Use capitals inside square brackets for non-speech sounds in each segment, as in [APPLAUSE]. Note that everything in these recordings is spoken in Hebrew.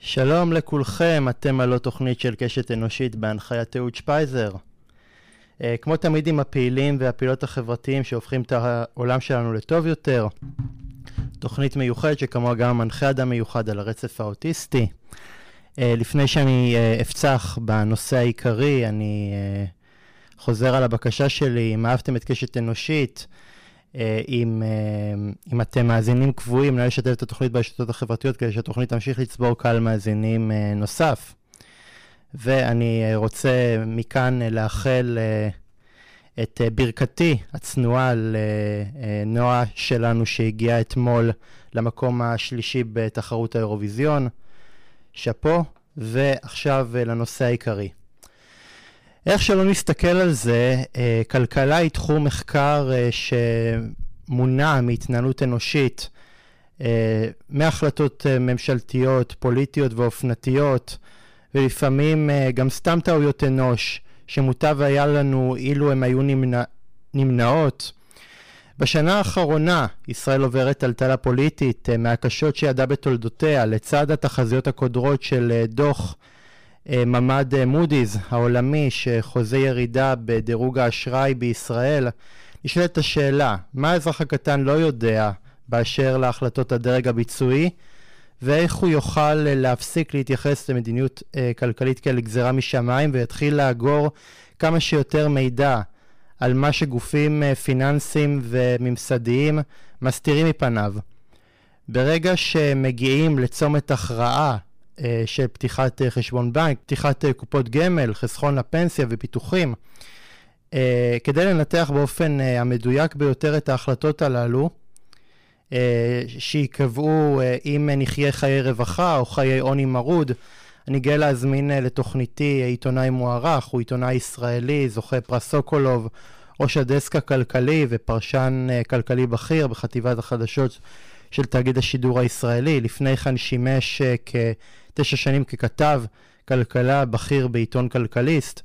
שלום לכולכם, אתם על תוכנית של קשת אנושית בהנחיית אהוד שפייזר. Uh, כמו תמיד עם הפעילים והפעילות החברתיים שהופכים את העולם שלנו לטוב יותר. תוכנית מיוחדת שכמוה גם המנחה אדם מיוחד על הרצף האוטיסטי. Uh, לפני שאני uh, אפצח בנושא העיקרי, אני חוזר על הבקשה שלי, אם אהבתם את קשת אנושית, אה, אם, אה, אם אתם מאזינים קבועים, נא לשתף את התוכנית ברשתות החברתיות כדי שהתוכנית תמשיך לצבור קהל מאזינים אה, נוסף. ואני רוצה מכאן לאחל את ברכתי הצנועה לנועה שלנו שהגיעה אתמול למקום השלישי בתחרות האירוויזיון. שאפו, ועכשיו לנושא העיקרי. איך שלא נסתכל על זה, אה, כלכלה היא תחום מחקר אה, שמונע מהתנהלות אנושית, אה, מהחלטות ממשלתיות, פוליטיות ואופנתיות, ולפעמים גם סתם טעויות אנוש, שמוטב היה לנו אילו הן היו נמנע, נמנעות. בשנה האחרונה ישראל עוברת טלטלה פוליטית מהקשות שידעה בתולדותיה, לצד התחזיות הקודרות של דוח ממ"ד אה, מודי'ס העולמי שחוזה ירידה בדירוג האשראי בישראל, נשאלת השאלה, מה האזרח הקטן לא יודע באשר להחלטות הדרג הביצועי, ואיך הוא יוכל אה, להפסיק להתייחס למדיניות כלכלית כאל גזירה משמיים ויתחיל לאגור כמה שיותר מידע על מה שגופים פיננסיים וממסדיים מסתירים מפניו. ברגע שמגיעים לצומת הכרעה אה, של פתיחת אה, חשבון בנק, פתיחת אה, קופות גמל, חסכון לפנסיה ופיתוחים. כדי לנתח באופן המדויק ביותר את ההחלטות הללו, שיקבעו אם נחיה חיי רווחה או חיי עוני מרוד, אני גאה להזמין לתוכניתי עיתונאי מוערך, הוא עיתונאי ישראלי, זוכה פרס סוקולוב, ראש הדסק הכלכלי ופרשן כלכלי בכיר בחטיבת החדשות של תאגיד השידור הישראלי. לפני כן שימש. תשע שנים ככתב כלכלה בכיר בעיתון כלכליסט.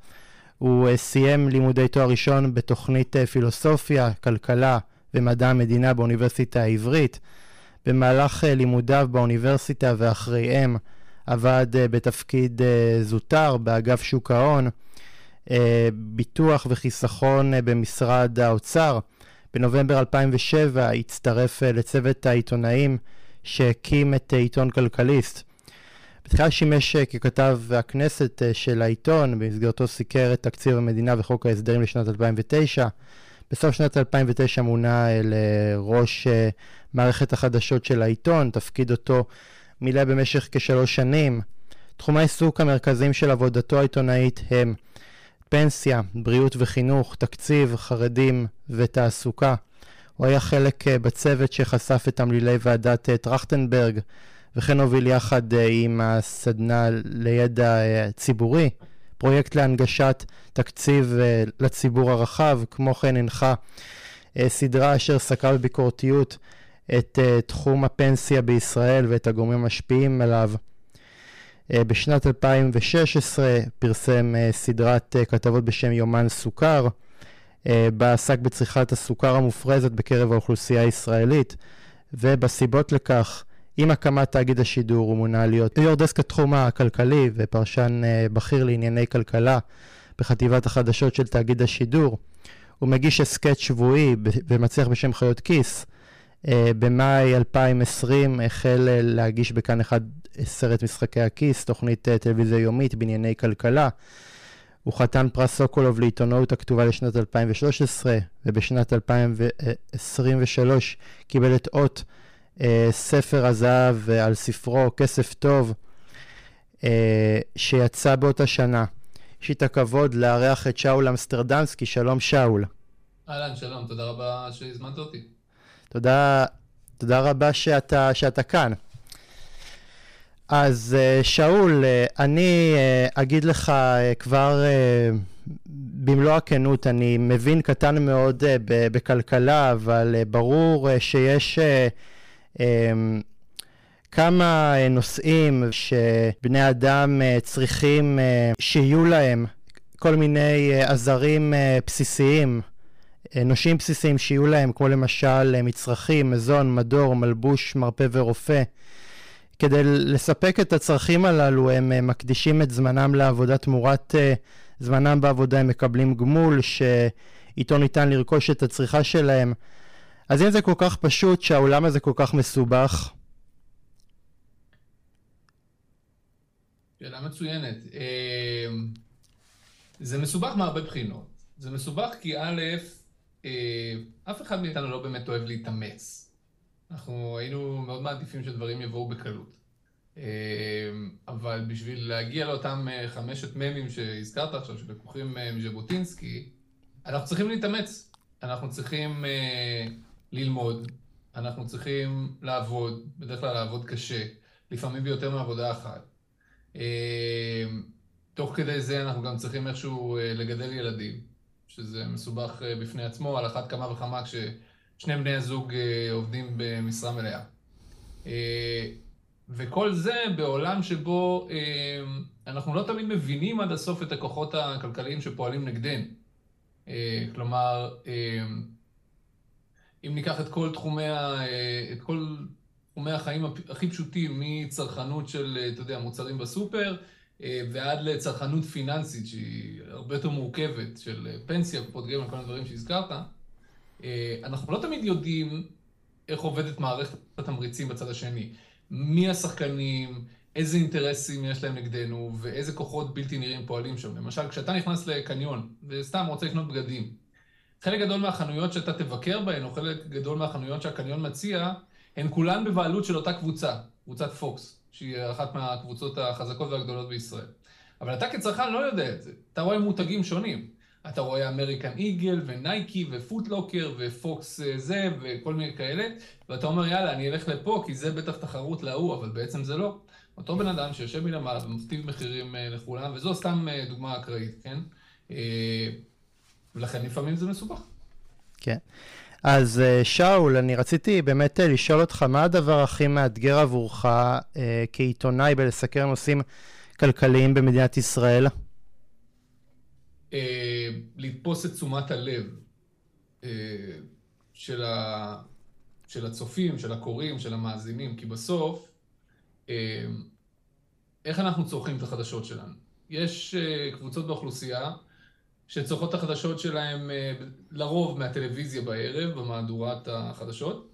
הוא uh, סיים לימודי תואר ראשון בתוכנית uh, פילוסופיה, כלכלה ומדע המדינה באוניברסיטה העברית. במהלך uh, לימודיו באוניברסיטה ואחריהם עבד בתפקיד זוטר באגף שוק ההון, ביטוח וחיסכון במשרד האוצר. בנובמבר 2007 הצטרף לצוות העיתונאים שהקים את עיתון כלכליסט. בתחילה שימש אה, ככתב הכנסת אה, של העיתון, במסגרתו סיקר את תקציב המדינה וחוק ההסדרים לשנת 2009. בסוף שנת 2009 מונה אה, לראש מערכת החדשות של העיתון, תפקיד אותו מילא במשך כשלוש שנים. תחומי העיסוק המרכזיים של עבודתו העיתונאית הם פנסיה, בריאות וחינוך, תקציב, חרדים ותעסוקה. הוא היה חלק בצוות שחשף את תמלילי ועדת טרכטנברג וכן הוביל יחד אה, עם הסדנה לידע אה, ציבורי, פרויקט להנגשת תקציב אה, לציבור הרחב, כמו כן הנחה סדרה אשר סקרה בביקורתיות את תחום הפנסיה בישראל ואת הגורמים המשפיעים עליו. בשנת 2016 פרסם סדרת כתבות בשם יומן סוכר, בה עסק בצריכת הסוכר המופרזת בקרב האוכלוסייה הישראלית, ובסיבות לכך עם הקמת תאגיד השידור הוא מונה להיות יו"ר דסק התחום הכלכלי ופרשן uh, בכיר לענייני כלכלה בחטיבת החדשות של תאגיד השידור. הוא מגיש הסכת שבועי ומצליח בשם חיות כיס. Uh, במאי 2020 החל uh, להגיש בכאן אחד סרט משחקי הכיס, תוכנית טלוויזיה יומית בענייני כלכלה. הוא חתן פרס סוקולוב לעיתונאות הכתובה לשנת 2013, ובשנת 2023 קיבל את אות אה, ספר הזהב על ספרו כסף טוב, אה, שיצא באותה שנה. יש לי את הכבוד לארח את שאול אמסטרדמסקי, שלום שאול. אהלן, שלום, תודה רבה שהזמנת אותי. תודה, תודה רבה שאתה, שאתה כאן. אז אה, שאול, אני אגיד לך כבר במלוא הכנות, אני מבין קטן מאוד בכלכלה, אבל ברור שיש כמה אה, נושאים שבני אדם אה, צריכים אה, שיהיו להם כל מיני עזרים בסיסיים, נושים בסיסיים שיהיו להם, כמו למשל מצרכים, מזון, מדור, מלבוש, מרפא ורופא. כדי לספק את הצרכים הללו הם מקדישים את זמנם לעבודה תמורת זמנם בעבודה הם מקבלים גמול שאיתו ניתן לרכוש את הצריכה שלהם. אז אם זה כל כך פשוט שהעולם הזה כל כך מסובך, שאלה מצוינת. אמ, זה מסובך מהרבה בחינות. זה מסובך כי א', אה, אף אחד מאיתנו לא באמת אוהב להתאמץ. אנחנו היינו מאוד מעדיפים שדברים יבואו בקלות. אמ, אבל בשביל להגיע לאותם אה, חמשת ממים שהזכרת עכשיו, שלקוחים אה, מז'בוטינסקי, אנחנו צריכים להתאמץ. אנחנו צריכים ללמוד, אנחנו צריכים לעבוד, בדרך כלל לעבוד קשה, לפעמים ביותר מעבודה אחת. אה, תוך כדי זה אנחנו גם צריכים איכשהו אה, לגדל ילדים, שזה מסובך אה, בפני עצמו, על אחת כמה וכמה כששני בני הזוג עובדים במשרה מלאה. וכל זה בעולם שבו אנחנו לא תמיד מבינים עד הסוף את הכוחות הכלכליים שפועלים נגדנו. כלומר, אם ניקח את כל תחומי, את כל תחומי החיים הכי פשוטים, מצרכנות של, אתה יודע, מוצרים בסופר, אה, ועד לצרכנות פיננסית שהיא הרבה יותר מורכבת, של פנסיה, קופות גמל, כל הדברים שהזכרת, אה, אנחנו לא תמיד יודעים איך עובדת מערכת התמריצים בצד השני. מי השחקנים, איזה אינטרסים יש להם נגדנו, ואיזה כוחות בלתי נראים פועלים שם. למשל, כשאתה נכנס לקניון, וסתם רוצה לקנות בגדים, חלק גדול מהחנויות שאתה תבקר בהן, או חלק גדול מהחנויות שהקניון מציע, הן כולן בבעלות של אותה קבוצה, קבוצת פוקס, שהיא אחת מהקבוצות החזקות והגדולות בישראל. אבל אתה כצרכן לא יודע את זה. אתה רואה מותגים שונים. אתה רואה אמריקן איגל ונייקי ופוטלוקר ופוקס אה, זה וכל מיני כאלה, ואתה אומר יאללה, אני אלך לפה כי זה בטח תחרות להוא, אבל בעצם זה לא. אותו בן אדם שיושב מלמעלה ומכתיב מחירים אה, לכולם, וזו סתם אה, דוגמה אקראית, כן? ולכן לפעמים זה מסובך. כן. אז אה, שאול, אני רציתי באמת אה, לשאול אותך, מה הדבר הכי מאתגר עבורך אה, כעיתונאי בלסקר נושאים כלכליים במדינת ישראל? אה, לתפוס את תשומת הלב אה, של, ה... של הצופים, של הקוראים, של המאזינים, כי בסוף, אה, איך אנחנו צורכים את החדשות שלנו? יש אה, קבוצות באוכלוסייה שצורכות את החדשות שלהם אה, לרוב מהטלוויזיה בערב, במהדורת החדשות,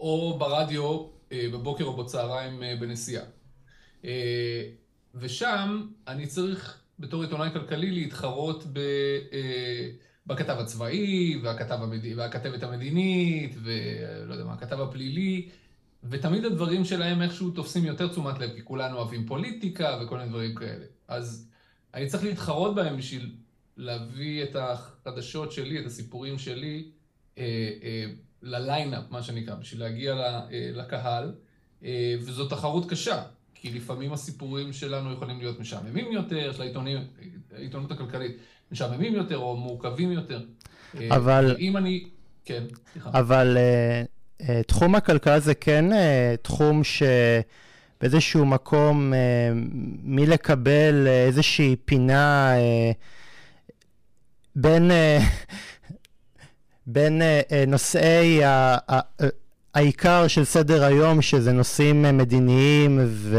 או ברדיו אה, בבוקר או בצהריים אה, בנסיעה. ושם אני צריך בתור עיתונאי כלכלי להתחרות ב, בכתב הצבאי, והכתב המד... והכתבת המדינית, ולא יודע מה, הכתב הפלילי, ותמיד הדברים שלהם איכשהו תופסים יותר תשומת לב, כי כולנו אוהבים פוליטיקה וכל מיני דברים כאלה. אז אני צריך להתחרות בהם בשביל להביא את החדשות שלי, את הסיפורים שלי, אה, אה, לליינאפ, מה שנקרא, בשביל להגיע אה, לקהל, אה, וזו תחרות קשה, כי לפעמים הסיפורים שלנו יכולים להיות משעממים יותר, של העיתונים, העיתונות הכלכלית, משעממים יותר או מורכבים יותר. אה, אבל... אם אני... כן, סליחה. אבל uh, uh, תחום הכלכלה זה כן uh, תחום ש... באיזשהו מקום, אה, מלקבל אה, איזושהי פינה אה, בין, אה, בין אה, אה, נושאי ה, ה, העיקר של סדר היום, שזה נושאים אה, מדיניים ו,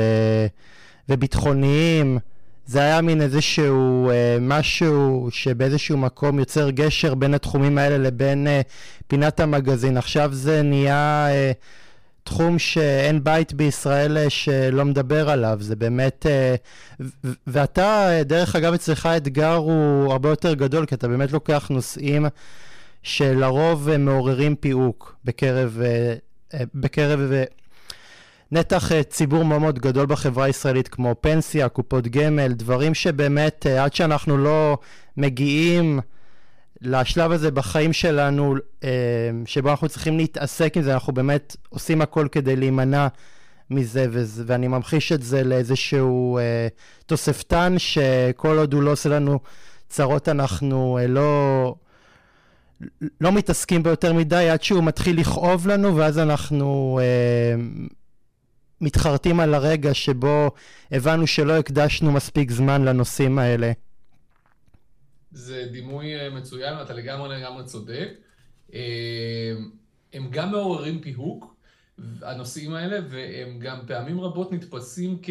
וביטחוניים. זה היה מין איזשהו אה, משהו שבאיזשהו מקום יוצר גשר בין התחומים האלה לבין אה, פינת המגזין. עכשיו זה נהיה... אה, תחום שאין בית בישראל אה, שלא מדבר עליו, זה באמת... אה, ואתה, אה, דרך אגב, אצלך האתגר הוא הרבה יותר גדול, כי אתה באמת לוקח נושאים שלרוב מעוררים פיהוק בקרב, בקרב נתח ציבור מאוד מאוד גדול בחברה הישראלית, כמו פנסיה, קופות גמל, דברים שבאמת, עד שאנחנו לא מגיעים... לשלב הזה בחיים שלנו, אה, שבו אנחנו צריכים להתעסק עם זה, אנחנו באמת עושים הכל כדי להימנע מזה, וזה, ואני ממחיש את זה לאיזשהו אה, תוספתן, שכל עוד הוא לא עושה לנו צרות, אנחנו אה, לא... לא מתעסקים בו יותר מדי עד שהוא מתחיל לכאוב לנו ואז אנחנו אה, מתחרטים על הרגע שבו הבנו שלא הקדשנו מספיק זמן לנושאים האלה. זה דימוי אה, מצוין, ואתה לגמרי לגמרי צודק. אה, הם גם מעוררים פיהוק, הנושאים האלה, והם גם פעמים רבות נתפסים כ...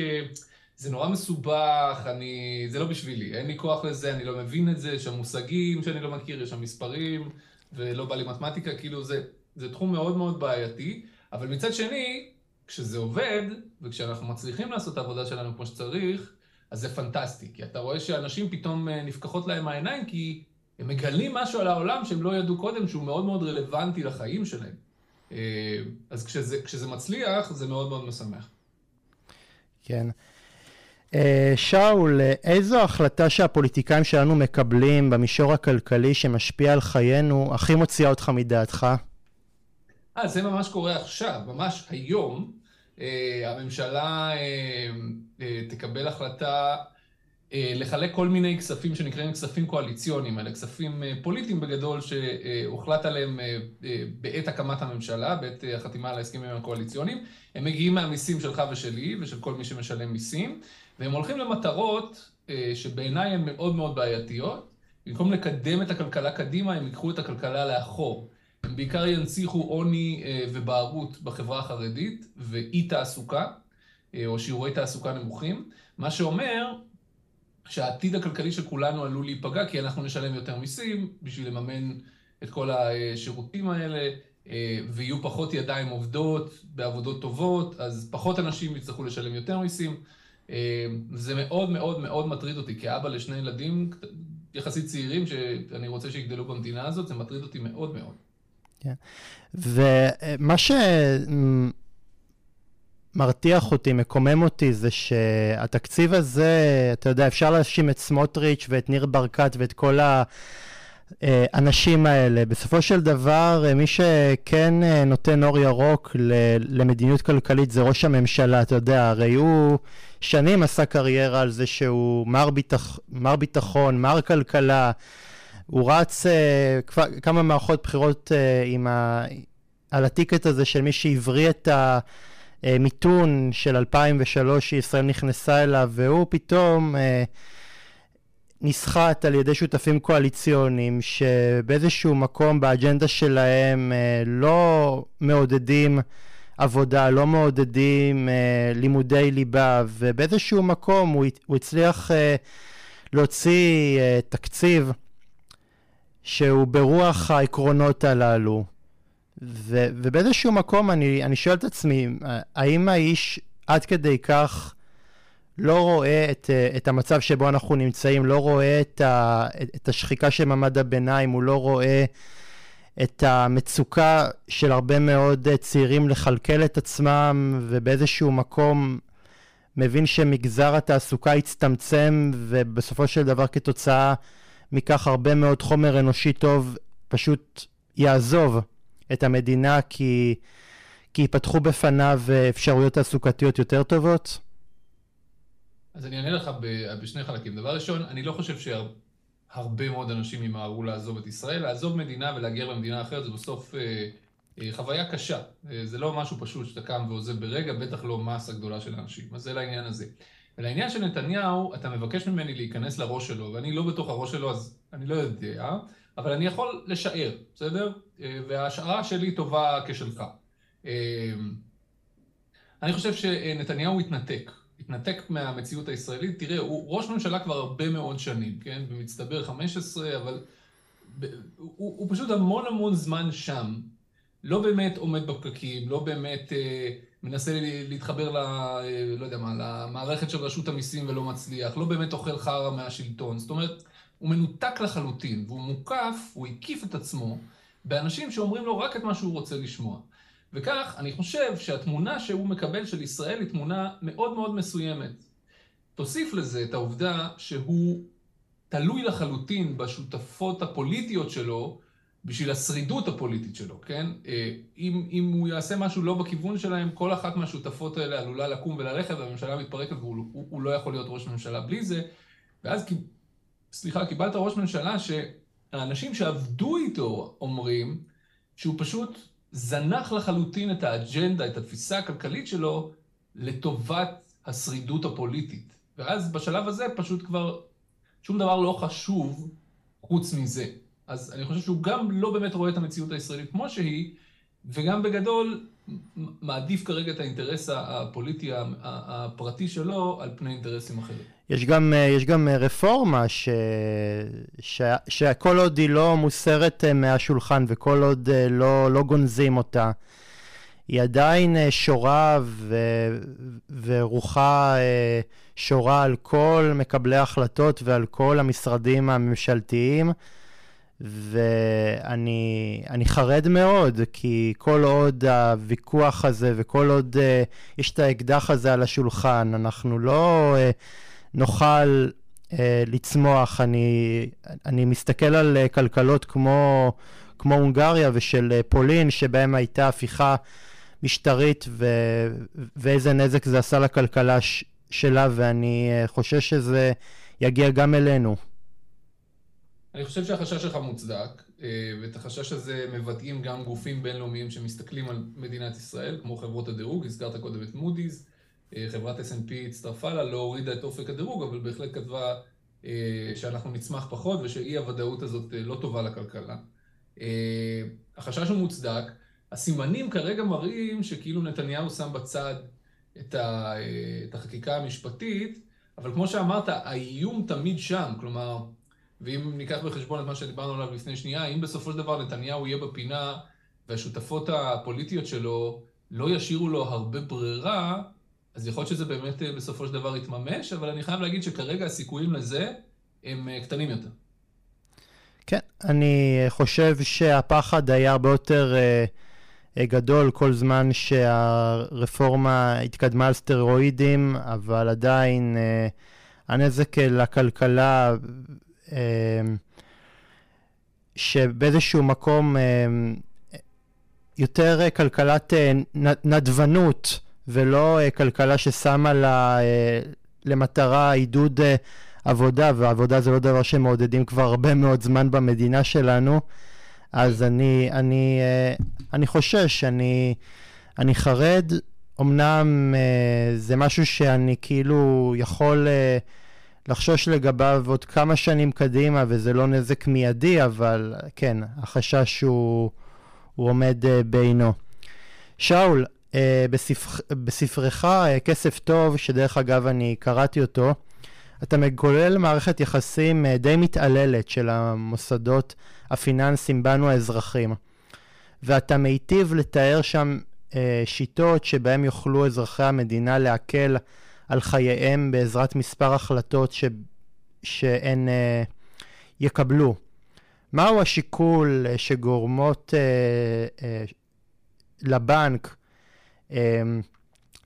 זה נורא מסובך, אני... זה לא בשבילי, אין לי כוח לזה, אני לא מבין את זה, יש שם מושגים שאני לא מכיר, יש שם מספרים, ולא בא לי מתמטיקה, כאילו זה, זה תחום מאוד מאוד בעייתי, אבל מצד שני, כשזה עובד, וכשאנחנו מצליחים לעשות את העבודה שלנו כמו שצריך, אז זה פנטסטי, כי אתה רואה שאנשים פתאום אה, נפקחות להם העיניים, כי הם מגלים משהו על העולם שהם לא ידעו קודם, שהוא מאוד מאוד רלוונטי לחיים שלהם. אה, אז כשזה, כשזה מצליח, זה מאוד מאוד משמח. כן. אה, שאול, איזו החלטה שהפוליטיקאים שלנו מקבלים במישור הכלכלי שמשפיע על חיינו, הכי מוציאה אותך מדעתך? אה, זה ממש קורה עכשיו, ממש היום. הממשלה תקבל החלטה אה, לחלק כל מיני כספים שנקראים כספים קואליציוניים, אלה כספים אה, פוליטיים בגדול שהוחלט עליהם אה, בעת הקמת הממשלה, בעת החתימה על ההסכמים הקואליציוניים. הם מגיעים מהמיסים שלך ושלי ושל כל מי שמשלם מיסים, והם הולכים למטרות שבעיניי הן מאוד מאוד בעייתיות. במקום לקדם את הכלכלה קדימה, הם ייקחו את הכלכלה לאחור. הם בעיקר ינציחו עוני ובערות בחברה החרדית ואי תעסוקה, או שיעורי תעסוקה נמוכים, מה שאומר שהעתיד הכלכלי של כולנו עלול להיפגע, כי אנחנו נשלם יותר מיסים בשביל לממן את כל השירותים האלה, אה, ויהיו פחות ידיים עובדות בעבודות טובות, אז פחות אנשים יצטרכו לשלם יותר מיסים. אה, זה מאוד מאוד מאוד מטריד אותי, כאבא לשני ילדים יחסית צעירים, שאני רוצה שיגדלו במדינה הזאת, זה מטריד אותי מאוד מאוד. כן. ומה ש... מרתיח אותי, מקומם אותי, זה שהתקציב הזה, אתה יודע, אפשר להאשים את סמוטריץ' ואת ניר ברקת ואת כל האנשים האלה. בסופו של דבר, מי שכן אה, נותן אור ירוק למדיניות כלכלית זה ראש הממשלה, אתה יודע, הרי הוא שנים עשה קריירה על זה שהוא מר, ביטח, מר ביטחון, מר כלכלה. הוא רץ uh, כמה מערכות בחירות uh, עם ה... על הטיקט הזה של מי שהבריא את ה... אה, של 2003 שישראל נכנסה אליו, והוא פתאום אה, נסחט על ידי שותפים קואליציוניים שבאיזשהו מקום באג'נדה שלהם אה, לא מעודדים עבודה, לא מעודדים אה, לימודי ליבה, ובאיזשהו מקום הוא, הוא הצליח אה, להוציא אה, תקציב שהוא ברוח העקרונות הללו. ו, ובאיזשהו מקום אני, אני שואל את עצמי, האם האיש עד כדי כך לא רואה את, את המצב שבו אנחנו נמצאים, לא רואה את, ה, את השחיקה של מעמד הביניים, הוא לא רואה את המצוקה של הרבה מאוד צעירים לכלכל את עצמם, ובאיזשהו מקום מבין שמגזר התעסוקה יצטמצם, ובסופו של דבר כתוצאה מכך הרבה מאוד חומר אנושי טוב פשוט יעזוב את המדינה כי, כי ייפתחו בפניו אפשרויות תעסוקתיות יותר טובות? אז אני אענה לך בשני חלקים. דבר ראשון, אני לא חושב שהרבה מאוד אנשים ימהרו לעזוב את ישראל. לעזוב מדינה ולהגיע למדינה אחרת זה בסוף אה, אה, חוויה קשה. אה, זה לא משהו פשוט שאתה קם ועוזב ברגע, בטח לא מסה גדולה של אנשים. אז זה לעניין הזה. ולעניין של נתניהו, אתה מבקש ממני להיכנס לראש שלו, ואני לא בתוך הראש שלו, אז אני לא יודע. אבל אני יכול לשער, בסדר? אה, וההשערה שלי טובה כשלך. אה, אני חושב שנתניהו התנתק. התנתק מהמציאות הישראלית. תראה, הוא ראש ממשלה כבר הרבה מאוד שנים, כן? במצטבר 15, אבל הוא, הוא פשוט המון המון זמן שם. לא באמת עומד בפקקים, לא באמת אה, מנסה להתחבר ל... לא יודע מה, למערכת של רשות המיסים ולא מצליח, לא באמת אוכל חרא מהשלטון. זאת אומרת, הוא מנותק לחלוטין, והוא מוקף, הוא הקיף את עצמו באנשים שאומרים לו רק את מה שהוא רוצה לשמוע. וכך, אני חושב שהתמונה שהוא מקבל של ישראל היא תמונה מאוד מאוד מסוימת. תוסיף לזה את העובדה שהוא תלוי לחלוטין בשותפות הפוליטיות שלו בשביל השרידות הפוליטית שלו, כן? אה, אם, אם הוא יעשה משהו לא בכיוון שלהם, כל אחת מהשותפות האלה עלולה לקום וללכת והממשלה מתפרקת והוא הוא, הוא לא יכול להיות ראש ממשלה בלי זה, ואז סליחה, קיבלת ראש ממשלה שהאנשים שעבדו איתו אומרים שהוא פשוט זנח לחלוטין את האג'נדה, את התפיסה הכלכלית שלו, לטובת השרידות הפוליטית. ואז בשלב הזה פשוט כבר שום דבר לא חשוב חוץ מזה. אז אני חושב שהוא גם לא באמת רואה את המציאות הישראלית כמו שהיא, וגם בגדול מעדיף כרגע את האינטרס הפוליטי הפרטי שלו על פני אינטרסים אחרים. יש גם, יש גם רפורמה ש, ש, שכל עוד היא לא מוסרת מהשולחן וכל עוד לא, לא גונזים אותה, היא עדיין שורה ו, ורוחה שורה על כל מקבלי ההחלטות ועל כל המשרדים הממשלתיים. ואני חרד מאוד, כי כל עוד הוויכוח הזה וכל עוד uh, יש את האקדח הזה על השולחן, אנחנו לא uh, נוכל uh, לצמוח. אני, אני מסתכל על uh, כלכלות כמו, כמו הונגריה ושל uh, פולין, שבהם הייתה הפיכה משטרית, ו, ואיזה נזק זה עשה לכלכלה ש, שלה, ואני uh, חושש שזה יגיע גם אלינו. אני חושב שהחשש שלך מוצדק, אה, ואת החשש הזה מבטאים גם גופים בינלאומיים שמסתכלים על מדינת ישראל, כמו חברות הדירוג, הזכרת קודם את מודי'ס, אה, חברת S&P הצטרפה לה, לא הורידה את אופק הדירוג, אבל בהחלט כתבה אה, שאנחנו נצמח פחות ושאי הוודאות הזאת לא טובה לכלכלה. החשש הוא מוצדק, הסימנים כרגע מראים שכאילו נתניהו שם בצד את החקיקה המשפטית, אבל כמו שאמרת, האיום תמיד שם, כלומר, ואם ניקח בחשבון את מה שדיברנו עליו לפני שנייה, אם בסופו של דבר נתניהו יהיה בפינה והשותפות הפוליטיות שלו לא ישאירו לו הרבה ברירה, אז יכול להיות שזה באמת אה, בסופו של דבר יתממש, אבל אני חייב להגיד שכרגע הסיכויים לזה הם אה, קטנים יותר. כן, אני חושב שהפחד היה הרבה יותר uh, גדול כל זמן שהרפורמה התקדמה על סטרואידים, אבל עדיין uh, הנזק לכלכלה שבאיזשהו מקום אמ, יותר אה, כלכלת אה, נדבנות ולא אה, כלכלה ששמה לה למטרה עידוד עבודה, ועבודה זה לא דבר שמעודדים כבר הרבה מאוד זמן במדינה שלנו, אז אני, אני, אני חושש, אני, אני חרד, אמנם זה משהו שאני כאילו יכול... לחשוש לגביו עוד כמה שנים קדימה, וזה לא נזק מיידי, אבל כן, החשש הוא, הוא עומד uh, בעינו. שאול, uh, בספר, בספרך uh, כסף טוב, שדרך אגב אני קראתי אותו, אתה מגולל מערכת יחסים די מתעללת של המוסדות הפיננסיים בנו האזרחים, ואתה מיטיב לתאר שם שיטות שבהם יוכלו אזרחי המדינה להקל על חייהם בעזרת מספר החלטות ש... שהן uh, יקבלו. מהו השיקול uh, שגורמות uh, uh, לבנק, uh,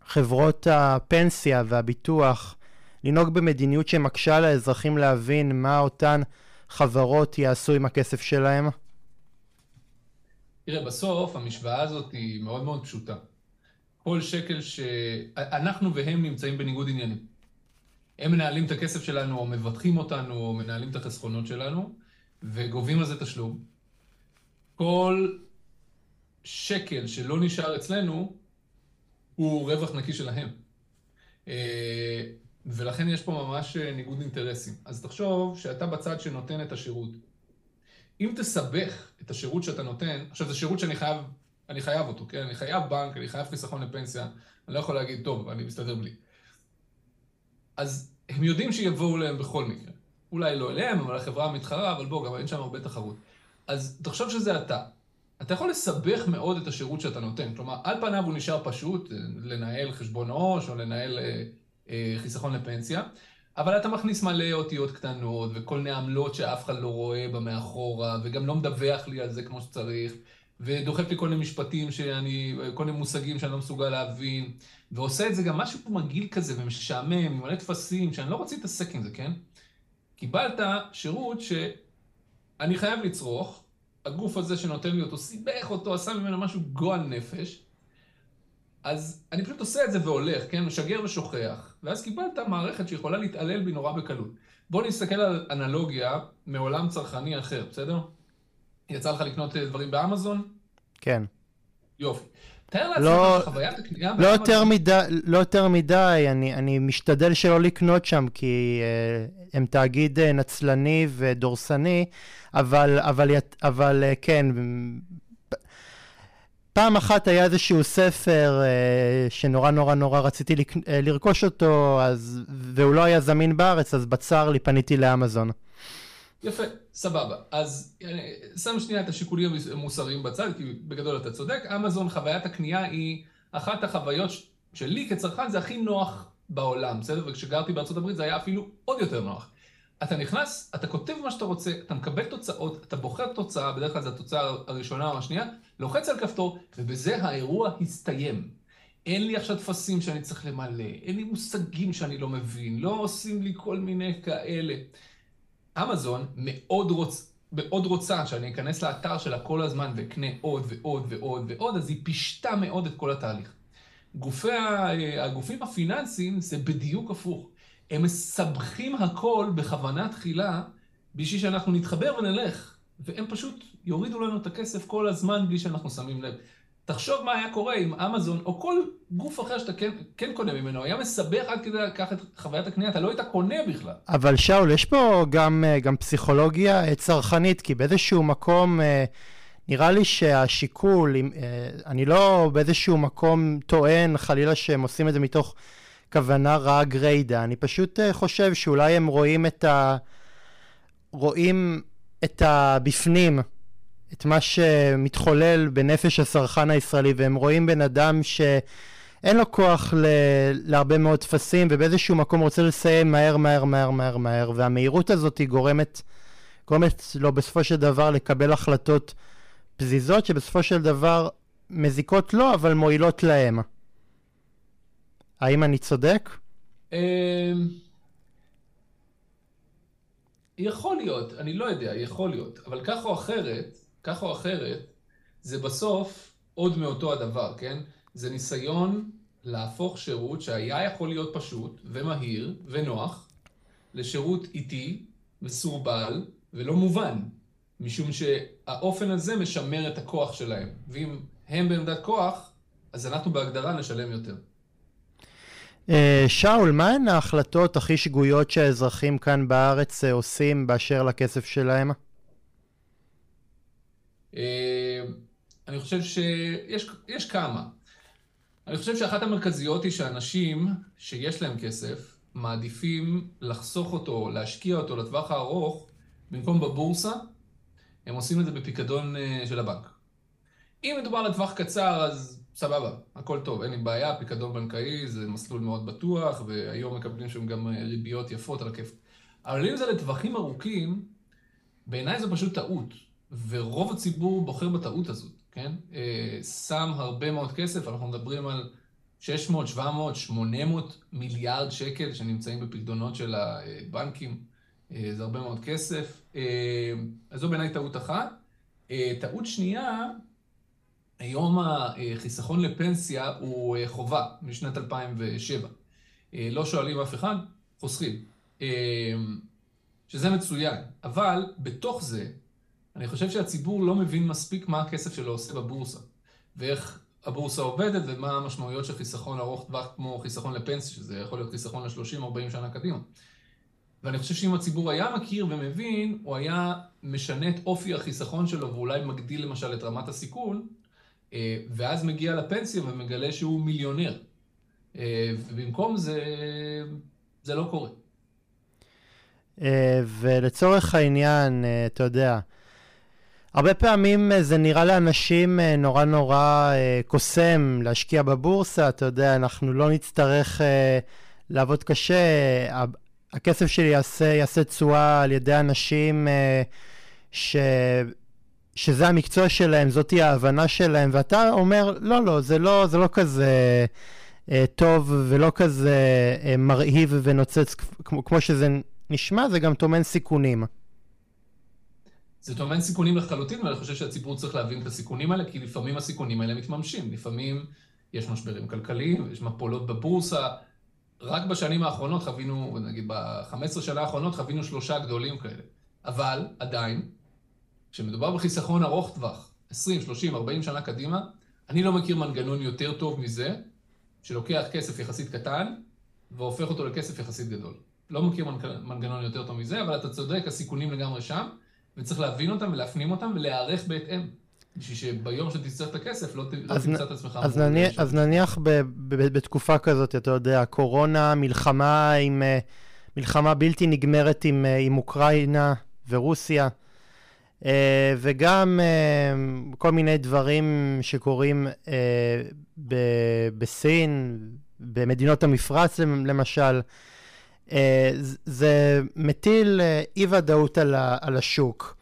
חברות הפנסיה והביטוח, לנהוג במדיניות שמקשה על האזרחים להבין מה אותן חברות יעשו עם הכסף שלהם? תראה, בסוף המשוואה הזאת היא מאוד מאוד פשוטה. כל שקל ש... אנחנו והם נמצאים בניגוד עניינים. הם מנהלים את הכסף שלנו, או מבטחים אותנו, או מנהלים את החסכונות שלנו, וגובים על זה תשלום. כל שקל שלא נשאר אצלנו, הוא רווח נקי שלהם. אה, ולכן יש פה ממש ניגוד אינטרסים. אז תחשוב שאתה בצד שנותן את השירות. אם תסבך את השירות שאתה נותן, עכשיו זה שירות שאני חייב אני חייב אותו, כן? אני חייב בנק, אני חייב חיסכון לפנסיה, אני לא יכול להגיד, טוב, אני מסתדר בלי. אז הם יודעים שיבואו אליהם בכל מקרה. אולי לא אליהם, אבל החברה המתחרה, אבל בוא, גם אין שם הרבה תחרות. אז תחשוב שזה אתה. אתה יכול לסבך מאוד את השירות שאתה נותן. כלומר, על פניו הוא נשאר פשוט, לנהל חשבון עו"ש או לנהל אה, אה, חיסכון לפנסיה, אבל אתה מכניס מלא אותיות קטנות וכל מיני עמלות שאף אחד לא רואה במאחורה, וגם לא מדווח לי על זה כמו שצריך. ודוחף לי כל מיני משפטים שאני, כל מיני מושגים שאני לא מסוגל להבין, ועושה את זה גם משהו מגעיל כזה ומשעמם, עם מלא טפסים, שאני לא רוצה להתעסק עם זה, כן? קיבלת שירות שאני חייב לצרוך, הגוף הזה שנותן לי אותו סיבך אותו, עשה ממנו משהו גועל נפש, אז אני פשוט עושה את זה והולך, כן? משגר ושוכח, ואז קיבלת מערכת שיכולה להתעלל בי נורא בקלות. בוא נסתכל על אנלוגיה מעולם צרכני אחר, בסדר? יצא לך לקנות אה, דברים באמזון? כן. יופי. תאר לעצמך לא, חוויית הקנייה לא יותר מדי, לא יותר מדי, אני, אני משתדל שלא לקנות שם, כי uh, הם תאגיד uh, נצלני ודורסני, אבל, אבל, אבל uh, כן, פעם אחת היה איזשהו ספר אה, שנורא נורא נורא רציתי לק... אה, לרכוש אותו, אז... והוא לא היה זמין בארץ, אז בצר לי פניתי לאמזון. יפה, סבבה. אז אה, שם שנייה את השיקולים המוסריים בצד, כי בגדול אתה צודק. אמזון, חוויית הקנייה היא אחת החוויות שלי כצרכן זה הכי נוח בעולם, בסדר? וכשגרתי בארצות הברית זה היה אפילו עוד יותר נוח. אתה נכנס, אתה כותב מה שאתה רוצה, אתה מקבל תוצאות, אתה בוחר תוצאה, בדרך כלל זו התוצאה הראשונה או השנייה, לוחץ על כפתור, ובזה האירוע הסתיים. אין לי עכשיו טפסים שאני צריך למלא, אין לי מושגים שאני לא מבין, לא עושים לי כל מיני כאלה. אמזון מאוד, רוצ, מאוד רוצה שאני אכנס לאתר שלה כל הזמן ואקנה עוד ועוד ועוד ועוד, אז היא פישטה מאוד את כל התהליך. גופי, הגופים הפיננסיים זה בדיוק הפוך. הם מסבכים הכל בכוונה תחילה בשביל שאנחנו נתחבר ונלך, והם פשוט יורידו לנו את הכסף כל הזמן בלי שאנחנו שמים לב. תחשוב מה היה קורה אם אמזון או כל גוף אחר שאתה כן, כן קונה ממנו, היה מסבך עד כדי לקחת את חוויית הקנייה, אתה לא היית קונה בכלל. אבל שאול, יש פה גם, אה, גם פסיכולוגיה אה, צרכנית, כי באיזשהו מקום אה, נראה לי שהשיקול, אני לא באיזשהו מקום טוען חלילה שהם עושים את זה מתוך כוונה רעה גריידה, אני פשוט חושב שאולי הם רואים את ה... רואים את הבפנים. את מה שמתחולל בנפש הסרחן הישראלי, והם רואים בן אדם שאין לו כוח ל... להרבה מאוד טפסים, ובאיזשהו מקום רוצה לסיים מהר, מהר, מהר, מהר, מהר, והמהירות הזאת היא גורמת, גורמת לו בסופו של דבר לקבל החלטות פזיזות, שבסופו של דבר מזיקות לו, אבל מועילות להם. האם אני צודק? אמ, יכול להיות, אני לא יודע, יכול להיות, אבל כך או אחרת, כך או אחרת, זה בסוף עוד מאותו הדבר, כן? זה ניסיון להפוך שירות שהיה יכול להיות פשוט ומהיר ונוח, לשירות איטי, מסורבל ולא מובן, משום שהאופן הזה משמר את הכוח שלהם. ואם הם בעמדת כוח, אז אנחנו בהגדרה נשלם יותר. אה, שאול, מהן ההחלטות הכי שגויות שהאזרחים כאן בארץ אה, עושים באשר לכסף שלהם? אה, אני חושב שיש כמה. אני חושב שאחת המרכזיות היא שאנשים שיש להם כסף, מעדיפים לחסוך אותו, להשקיע אותו לטווח הארוך, במקום בבורסה, הם עושים את זה בפיקדון אה, של הבנק. אם מדובר לטווח קצר, אז סבבה, הכל טוב, אין לי בעיה, פיקדון בנקאי זה מסלול מאוד בטוח, והיום מקבלים שם גם אה, ריביות יפות על הכיף. אבל אם זה לטווחים ארוכים, בעיניי זו פשוט טעות. ורוב הציבור בוחר בטעות הזאת, כן? אה, שם הרבה מאוד כסף, אנחנו מדברים על 600, 700, 800 מיליארד שקל שנמצאים בפקדונות של הבנקים, אה, זה הרבה מאוד כסף. אה, אז זו בעיניי טעות אחת. טעות שנייה, היום החיסכון לפנסיה הוא חובה משנת 2007. לא שואלים אף אחד, חוסכים. שזה מצוין, אבל בתוך זה אני חושב שהציבור לא מבין מספיק מה הכסף שלו עושה בבורסה, ואיך הבורסה עובדת, ומה המשמעויות של חיסכון ארוך טווח כמו חיסכון לפנסיה, שזה יכול להיות חיסכון ל-30-40 שנה קדימה. ואני חושב שאם הציבור היה מכיר ומבין, הוא היה משנה את אופי החיסכון שלו, ואולי מגדיל למשל את רמת הסיכון, אה, ואז מגיע לפנסיה ומגלה שהוא מיליונר. אה, ובמקום זה, זה לא קורה. אה, ולצורך העניין, אתה יודע, הרבה פעמים אה, זה נראה לאנשים אה, נורא נורא אה, קוסם להשקיע בבורסה, אתה יודע, אנחנו לא נצטרך לעבוד קשה, הכסף שלי יעשה, יעשה תשואה על ידי אנשים ש... שזה המקצוע שלהם, זאתי ההבנה שלהם, ואתה אומר, לא, לא, זה לא, זה לא כזה טוב ולא כזה מרהיב ונוצץ כמו, כמו שזה נשמע, זה גם טומן סיכונים. זה טומן סיכונים לחלוטין, ואני חושב שהציבור צריך להבין את הסיכונים האלה, כי לפעמים הסיכונים האלה מתממשים. לפעמים יש משברים כלכליים, יש מפולות בבורסה. רק בשנים האחרונות חווינו, נגיד ב-15 שנה האחרונות חווינו שלושה גדולים כאלה. אבל עדיין, כשמדובר בחיסכון ארוך טווח, 20, 30, 40 שנה קדימה, אני לא מכיר מנגנון יותר טוב מזה, שלוקח כסף יחסית קטן והופך אותו לכסף יחסית גדול. לא מכיר מנגנון יותר טוב מזה, אבל אתה צודק, הסיכונים לגמרי שם. וצריך להבין אותם ולהפנים אותם ולהיערך בהתאם. בשביל שביום שתצטרך את הכסף לא, לא תמצא את עצמך... אז, נניח, אז נניח ב, ב, ב, בתקופה כזאת, אתה יודע, קורונה, מלחמה עם... אה, מלחמה בלתי נגמרת עם, אה, עם אוקראינה ורוסיה, אה, וגם כל מיני דברים שקורים בסין, במדינות המפרץ למשל. זה מטיל אי ודאות על, על השוק.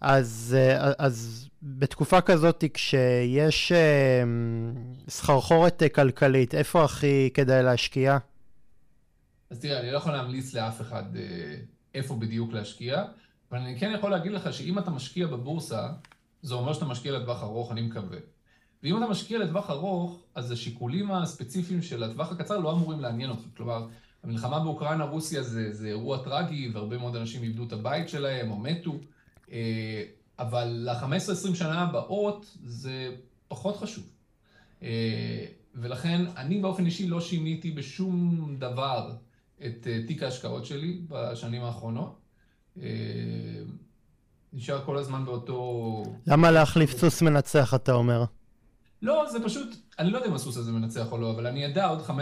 אז, אז בתקופה כזאת, כשיש אה, סחרחורת אה, כלכלית, איפה הכי כדאי להשקיע? אז תראה, אני לא יכול להמליץ לאף אחד אה, איפה בדיוק להשקיע, אבל אני כן יכול להגיד לך שאם אתה משקיע בבורסה, זה אומר שאתה משקיע לטווח ארוך, אני מקווה. ואם אתה משקיע לטווח ארוך, אז השיקולים הספציפיים של הטווח הקצר לא אמורים לעניין אותך. כלומר, המלחמה באוקראינה-רוסיה זה, זה אירוע טרגי, והרבה מאוד אנשים איבדו את הבית שלהם או מתו. אבל ל-15-20 שנה הבאות זה פחות חשוב. אה, ולכן אני באופן אישי לא שיניתי בשום דבר את אה, תיק ההשקעות שלי בשנים האחרונות. אה, נשאר כל הזמן באותו... למה להחליף סוס מנצח, אתה אומר? לא, זה פשוט, אני לא יודע אם הסוס הזה מנצח או לא, אבל אני אדע עוד 15-20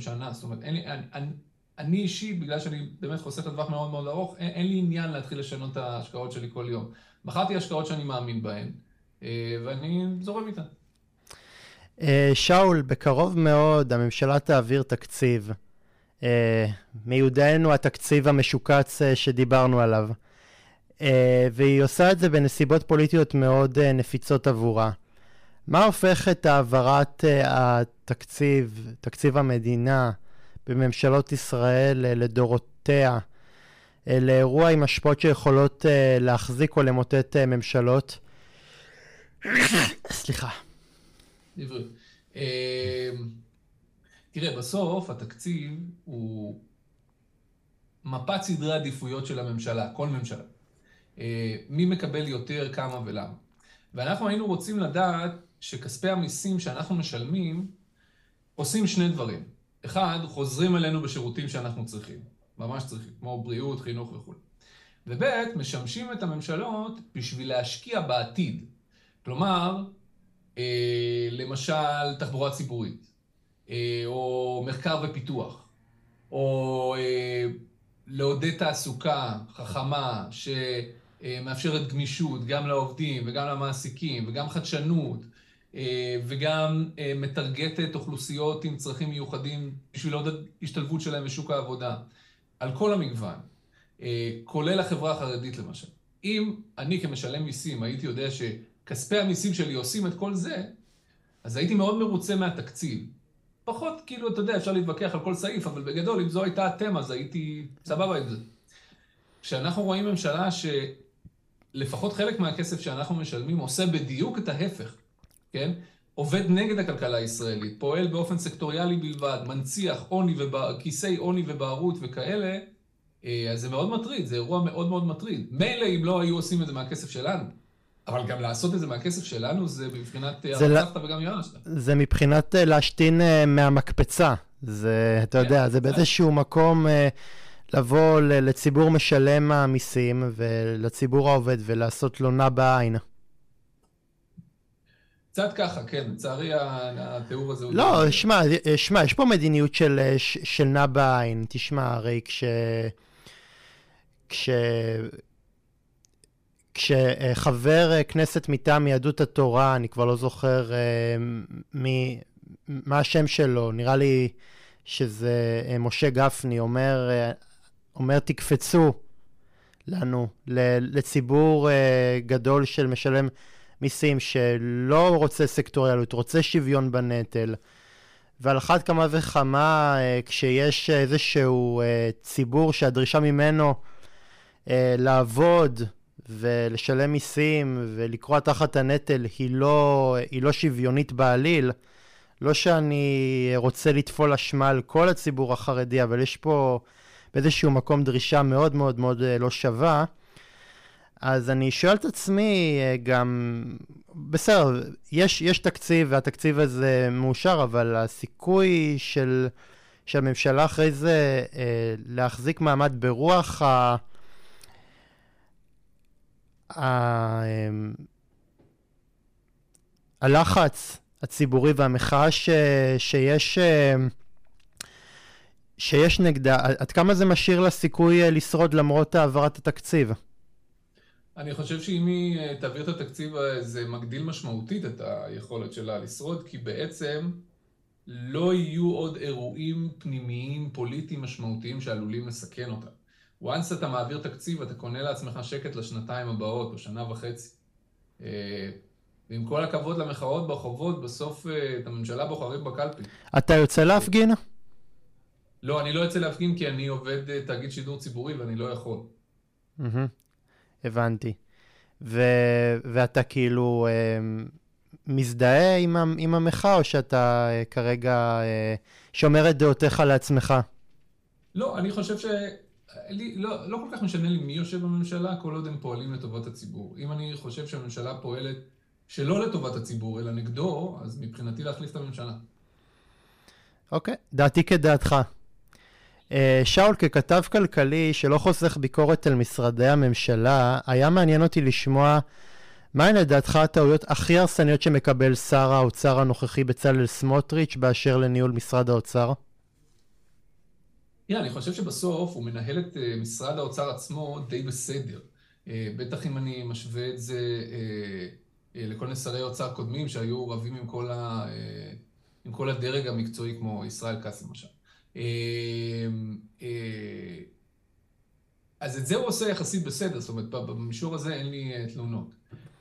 שנה, זאת אומרת, אין לי, אני, אני, אני אישית, בגלל שאני באמת חוסך לטווח מאוד מאוד ארוך, אין, אין לי עניין להתחיל לשנות את ההשקעות שלי כל יום. בחרתי השקעות שאני מאמין בהן, אה, ואני זורם איתן. אה, שאול, בקרוב מאוד הממשלה תעביר תקציב. אה, מיודענו התקציב המשוקץ שדיברנו עליו. והיא עושה את זה בנסיבות פוליטיות מאוד נפיצות עבורה. מה הופך את העברת התקציב, תקציב המדינה, בממשלות ישראל לדורותיה, לאירוע עם השפעות שיכולות להחזיק או למוטט ממשלות. [COUGHS] סליחה. אה, תראה, בסוף התקציב הוא מפת סדרי עדיפויות של הממשלה, כל ממשלה. מי מקבל יותר, כמה ולמה. ואנחנו היינו רוצים לדעת שכספי המיסים שאנחנו משלמים עושים שני דברים. אחד, חוזרים אלינו בשירותים שאנחנו צריכים. ממש צריכים, כמו בריאות, חינוך וכו'. וב', משמשים את הממשלות בשביל להשקיע בעתיד. כלומר, אה, למשל, תחבורה ציבורית, אה, או מחקר ופיתוח, או אה, לעודד תעסוקה חכמה שמאפשרת גמישות גם לעובדים וגם למעסיקים, וגם חדשנות, וגם אה, מטרגטת אוכלוסיות עם צרכים מיוחדים בשביל לעודד השתלבות שלהם בשוק העבודה. על כל המגוון, אה, כולל החברה החרדית למשל. אם אני כמשלם מיסים הייתי יודע שכספי המיסים שלי עושים את כל זה, אז הייתי מאוד מרוצה מהתקציב. פחות, כאילו, אתה יודע, אפשר להתווכח על כל סעיף, אבל בגדול, אם זו הייתה התמה, אז הייתי סבבה עם זה. כשאנחנו רואים ממשלה שלפחות חלק מהכסף שאנחנו משלמים עושה בדיוק את ההפך, כן? עובד נגד הכלכלה הישראלית, פועל באופן סקטוריאלי בלבד, מנציח עוני וכיסי עוני ובערות וכאלה, אה, אז זה מאוד מטריד, זה אירוע מאוד מאוד מטריד. מילא אם לא היו עושים את זה מהכסף שלנו, אבל גם לעשות את זה מהכסף שלנו זה מבחינת אה, הרצחת וגם ירשת. זה מבחינת אה, להשתין מהמקפצה. זה, אתה כן, יודע, זה באיזשהו מקום לבוא לציבור משלם המיסים ולציבור העובד ולעשות לו נע בעין. קצת ככה, כן, לצערי התיאור הזה הוא... לא, שמע, שמע, יש פה מדיניות של, של נע בעין. תשמע, הרי כש... כש... כשחבר כנסת מטעם יהדות התורה, אני כבר לא זוכר uh, מי, מה השם שלו, נראה לי שזה משה גפני, אומר, אומר תקפצו לנו, לציבור גדול של משלם מיסים שלא רוצה סקטוריאליות, רוצה שוויון בנטל. ועל אחת כמה וכמה אה, כשיש איזשהו אה, ציבור שהדרישה ממנו אה, לעבוד ולשלם מיסים ולקרוע תחת הנטל היא לא, היא לא שוויונית בעליל. לא שאני רוצה לטפול אשמה על כל הציבור החרדי, אבל יש פה באיזשהו מקום דרישה מאוד מאוד מאוד לא שווה. אז אני שואל את עצמי אה, גם, בסדר, יש, יש תקציב והתקציב הזה מאושר, אבל הסיכוי של, של הממשלה אחרי זה אה, להחזיק מעמד ברוח ה... ה... אה, הלחץ הציבורי והמחאה ש, שיש, שיש נגדה, עד כמה זה משאיר לה סיכוי לשרוד למרות העברת התקציב? אני חושב שאם היא תעביר את התקציב, זה מגדיל משמעותית את היכולת שלה לשרוד, כי בעצם לא יהיו עוד אירועים פנימיים פוליטיים משמעותיים שעלולים לסכן אותה. once אתה מעביר תקציב, אתה קונה לעצמך שקט לשנתיים הבאות, או שנה וחצי. אה, ועם כל הכבוד למחאות ברחובות, בסוף אה, את הממשלה בוחרים בקלפי. אתה יוצא להפגין? לא, אני לא יוצא להפגין כי אני עובד אה, תאגיד שידור ציבורי ואני לא יכול. הבנתי. ו- ואתה כאילו מזדהה עם, עם המחאה, או שאתה כרגע שומר את דעותיך לעצמך? לא, אני חושב ש... לי, לא, לא כל כך משנה לי מי יושב בממשלה, כל עוד הם פועלים לטובת הציבור. אם אני חושב שהממשלה פועלת שלא לטובת הציבור, אלא נגדו, אז מבחינתי להחליף את הממשלה. אוקיי, okay, דעתי כדעתך. Uh, שאול, ככתב כלכלי שלא חוסך ביקורת על משרדי הממשלה, היה מעניין אותי לשמוע מהן לדעתך הטעויות הכי הרסניות שמקבל שר האוצר הנוכחי בצלאל סמוטריץ' באשר לניהול משרד האוצר? תראה, אני חושב שבסוף הוא מנהל את אה, משרד האוצר עצמו די בסדר. אה, בטח אם אני משווה את זה אה, לכל מיני שרי אוצר קודמים שהיו רבים עם כל הדרג המקצועי, כמו ישראל כץ למשל. אז את זה הוא עושה יחסית בסדר, זאת אומרת, במישור הזה אין לי תלונות.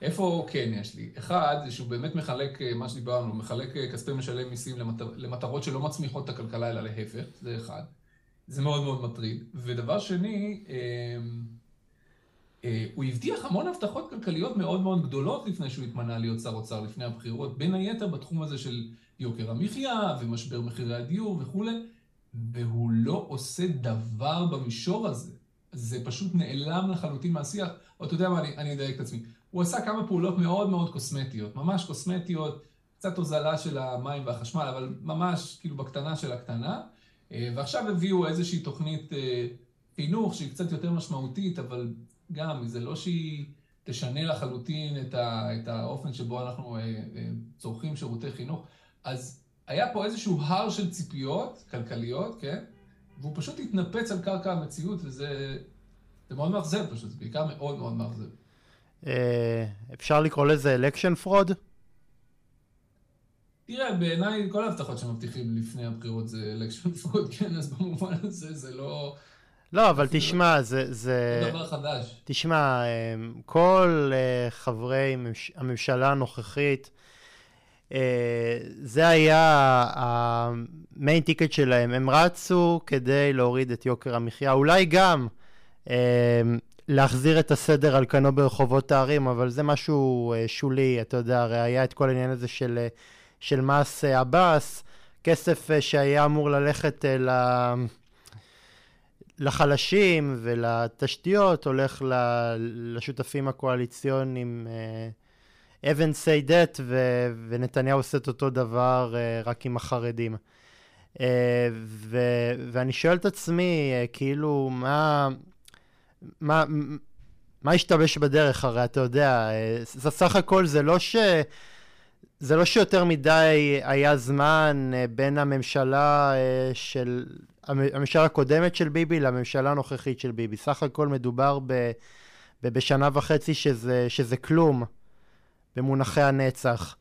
איפה כן יש לי? אחד, זה שהוא באמת מחלק, מה שדיברנו, מחלק כספי משלם מיסים למטר, למטרות שלא מצמיחות את הכלכלה, אלא להפך, זה אחד. זה מאוד מאוד מטריד. ודבר שני, אמ, אה, הוא הבטיח המון הבטחות כלכליות מאוד מאוד גדולות לפני שהוא התמנה להיות שר אוצר לפני הבחירות, בין היתר בתחום הזה של יוקר המחיה ומשבר מחירי הדיור וכולי, והוא לא עושה דבר במישור הזה. זה פשוט נעלם לחלוטין מהשיח. או אתה יודע מה, אני, אני אדייק את עצמי. הוא עשה כמה פעולות מאוד מאוד קוסמטיות, ממש קוסמטיות, קצת הוזלה של המים והחשמל, אבל ממש כאילו בקטנה של הקטנה. אה, ועכשיו הביאו איזושהי תוכנית אה, חינוך שהיא קצת יותר משמעותית, אבל גם, זה לא שהיא תשנה לחלוטין את, ה, את האופן שבו אנחנו אה, צורכים שירותי חינוך. אז היה פה איזשהו הר של ציפיות כלכליות, כן? והוא פשוט התנפץ על קרקע המציאות, וזה מאוד מאכזב פשוט, זה בעיקר מאוד מאוד מאכזב. אפשר לקרוא לזה election fraud? תראה, בעיניי כל ההבטחות שמבטיחים לפני הבחירות זה election fraud, [LAUGHS] כן, אז במובן הזה זה לא... לא, אבל תשמע, זה... זה לא דבר חדש. תשמע, אמ, כל אה, חברי מש... הממשלה הנוכחית, זה היה ה main ticket שלהם. הם רצו כדי להוריד את יוקר המחיה, אולי גם אה, להחזיר את הסדר על כנו ברחובות הערים, אבל זה משהו אה, שולי, אתה יודע, הרי היה את כל העניין הזה של... של מס אה, עבאס, כסף אה, שהיה אמור ללכת אה, לחלשים ולתשתיות, הולך לשותפים הקואליציוניים אבן סי דט, ונתניהו עושה את אותו דבר רק עם החרדים. ו- ואני שואל את עצמי, כאילו, מה, מה, מה השתבש בדרך? הרי אתה יודע, סך הכל זה לא ש... זה לא שיותר מדי היה זמן בין הממשלה של, הממשלה הקודמת של ביבי לממשלה הנוכחית של ביבי. סך הכל מדובר ב, ב, בשנה וחצי שזה, שזה כלום במונחי הנצח.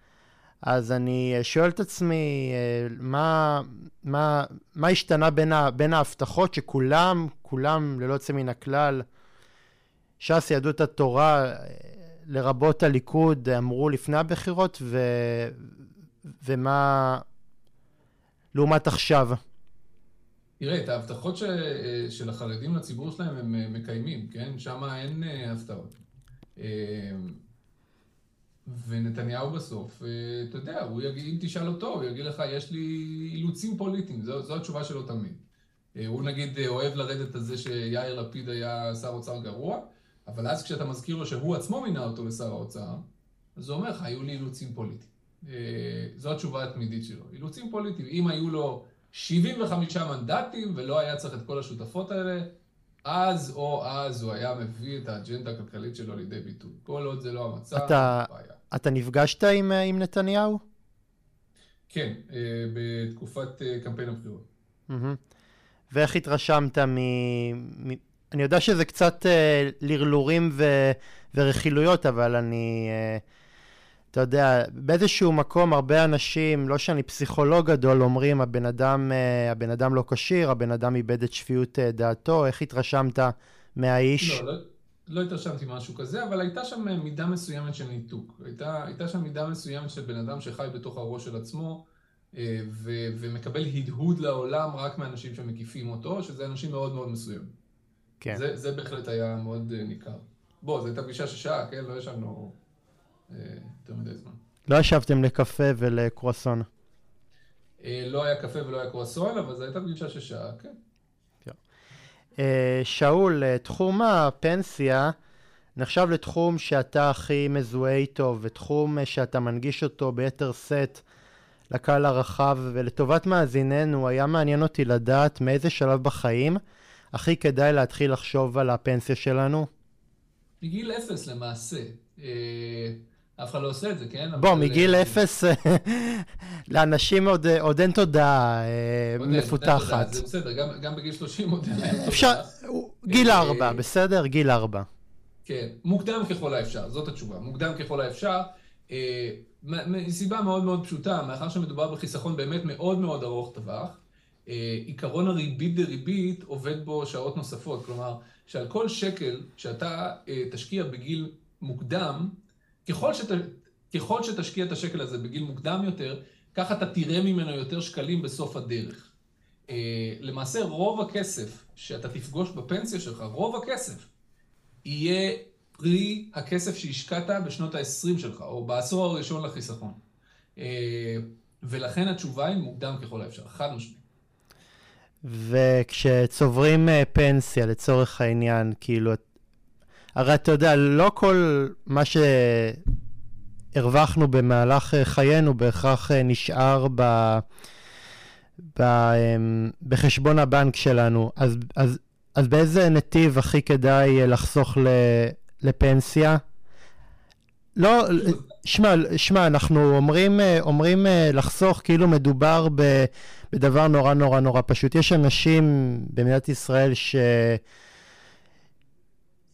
אז אני אה, שואל את עצמי, מה, מה, מה השתנה בין, ה, בין ההבטחות שכולם, כולם ללא יוצא מן הכלל, ש"ס, יהדות התורה, לרבות הליכוד, אמרו לפני הבחירות, ו... ומה לעומת עכשיו? תראה, את ההבטחות ש... של החרדים לציבור שלהם הם מקיימים, כן? שם אין אה, הפתעות. אה, ונתניהו בסוף, אה, אתה יודע, הוא יגיד, אם תשאל אותו, הוא יגיד לך, יש לי אילוצים פוליטיים, זו, זו התשובה שלו תמיד. הוא נגיד אוהב לרדת על זה שיאיר לפיד היה שר אוצר גרוע, אבל אז כשאתה מזכיר לו שהוא עצמו מינה אותו לשר האוצר, אז הוא אומר לך, היו לי אילוצים פוליטיים. אה, זו התשובה התמידית שלו. אילוצים פוליטיים. אם היו לו 75 מנדטים ולא היה צריך את כל השותפות האלה, אז או אז הוא היה מביא את האג'נדה הכלכלית שלו לידי ביטוי. כל עוד זה לא המצב, אתה, בעיה. אתה נפגשת עם, עם נתניהו? כן, בתקופת קמפיין הבחירות. ואיך התרשמת מ... מ... אני יודע שזה קצת אה, לרלורים ו... ורכילויות, אבל אני... אה, אתה יודע, באיזשהו מקום הרבה אנשים, לא שאני פסיכולוג גדול, אומרים הבן אדם, אה, הבן אדם לא כשיר, הבן אדם איבד את שפיות אה, דעתו, איך התרשמת מהאיש? לא, לא, לא התרשמתי משהו כזה, אבל הייתה שם מידה מסוימת של ניתוק. הייתה, הייתה שם מידה מסוימת של בן אדם שחי בתוך הראש של עצמו, אה, ו- ומקבל הדהוד לעולם רק מאנשים שמקיפים אותו, שזה אנשים מאוד מאוד מסוימים. כן. זה, זה בהחלט היה מאוד uh, ניכר. בוא, זו הייתה פגישה של שעה, כן? לא ישבנו יותר מדי זמן. לא ישבתם לקפה ולקרואסון. לא היה קפה ולא היה קרואסון, אבל זו הייתה פגישה של שעה. כן. Uh, שאול, תחום הפנסיה נחשב לתחום שאתה הכי מזוהה איתו, ותחום שאתה מנגיש אותו ביתר שאת לקהל הרחב, ולטובת מאזיננו, היה מעניין אותי לדעת מאיזה שלב בחיים הכי כדאי להתחיל לחשוב על הפנסיה שלנו? מגיל אפס למעשה. אה, אף אחד לא עושה את זה, כן? בוא, מגיל אה, אפס [LAUGHS] לאנשים עוד, אין תודעה מפותחת. זה בסדר, גם, בגיל 30 עוד אין תודעה. אפשר, גיל ארבע, בסדר? גיל ארבע. כן, מוקדם ככל האפשר, זאת התשובה. מוקדם ככל האפשר. מסיבה מאוד מאוד פשוטה, מאחר שמדובר בחיסכון באמת מאוד מאוד ארוך טווח, אה, עיקרון הריבית דריבית עובד בו שעות נוספות. כלומר, שעל כל שקל שאתה אה, תשקיע בגיל מוקדם, ככל, שת, ככל שתשקיע את השקל הזה בגיל מוקדם יותר, ככה אתה תראה ממנו יותר שקלים בסוף הדרך. אה, למעשה רוב הכסף שאתה תפגוש בפנסיה שלך, רוב הכסף, יהיה פרי הכסף שהשקעת בשנות ה-20 שלך, או בעשור הראשון לחיסכון. ולכן התשובה היא מוקדם ככל האפשר, חד משמעית. וכשצוברים uh, פנסיה לצורך העניין, כאילו, הרי אתה יודע, לא כל מה שהרווחנו במהלך uh, חיינו בהכרח uh, נשאר ב... ב... um, בחשבון הבנק שלנו. אז, אז, אז באיזה נתיב הכי כדאי לחסוך ל... לפנסיה? לא, שמע, שמע, אנחנו אומרים, אומרים לחסוך כאילו מדובר ב... בדבר נורא נורא נורא פשוט. יש אנשים במדינת ישראל ש...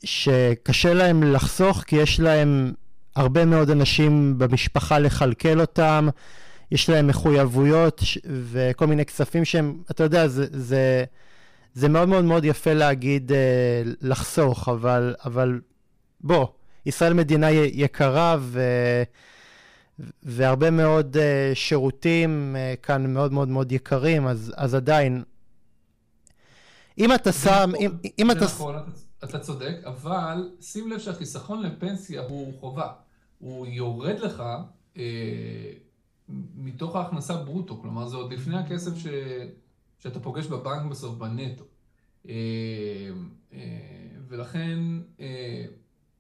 שקשה להם לחסוך כי יש להם הרבה מאוד אנשים במשפחה לכלכל אותם, יש להם מחויבויות. וכל מיני כספים שהם, אתה יודע, זה, זה, זה מאוד מאוד מאוד יפה להגיד אה, לחסוך, אבל, אבל בוא, ישראל מדינה יקרה ו... והרבה מאוד uh, שירותים uh, כאן מאוד מאוד מאוד יקרים, אז, אז עדיין, אם אתה שם, אם, אם אתה... נכון, אתה צודק, אבל שים לב שהחיסכון לפנסיה הוא חובה. הוא יורד לך אה, מתוך ההכנסה ברוטו, כלומר זה עוד לפני הכסף ש, שאתה פוגש בבנק בסוף, בנטו. אה, אה, ולכן אה,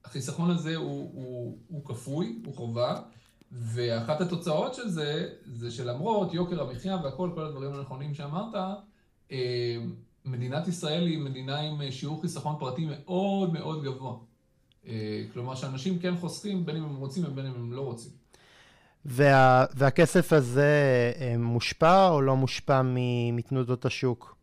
החיסכון הזה הוא, הוא, הוא כפוי, הוא חובה. ואחת התוצאות של זה, זה שלמרות יוקר המחיה והכל, כל הדברים הנכונים שאמרת, אה, מדינת ישראל היא מדינה עם שיעור חיסכון פרטי מאוד מאוד גבוה. אה, כלומר שאנשים כן חוסכים, בין אם הם רוצים ובין אם הם לא רוצים. וה, והכסף הזה אה, מושפע או לא מושפע מתנודות השוק?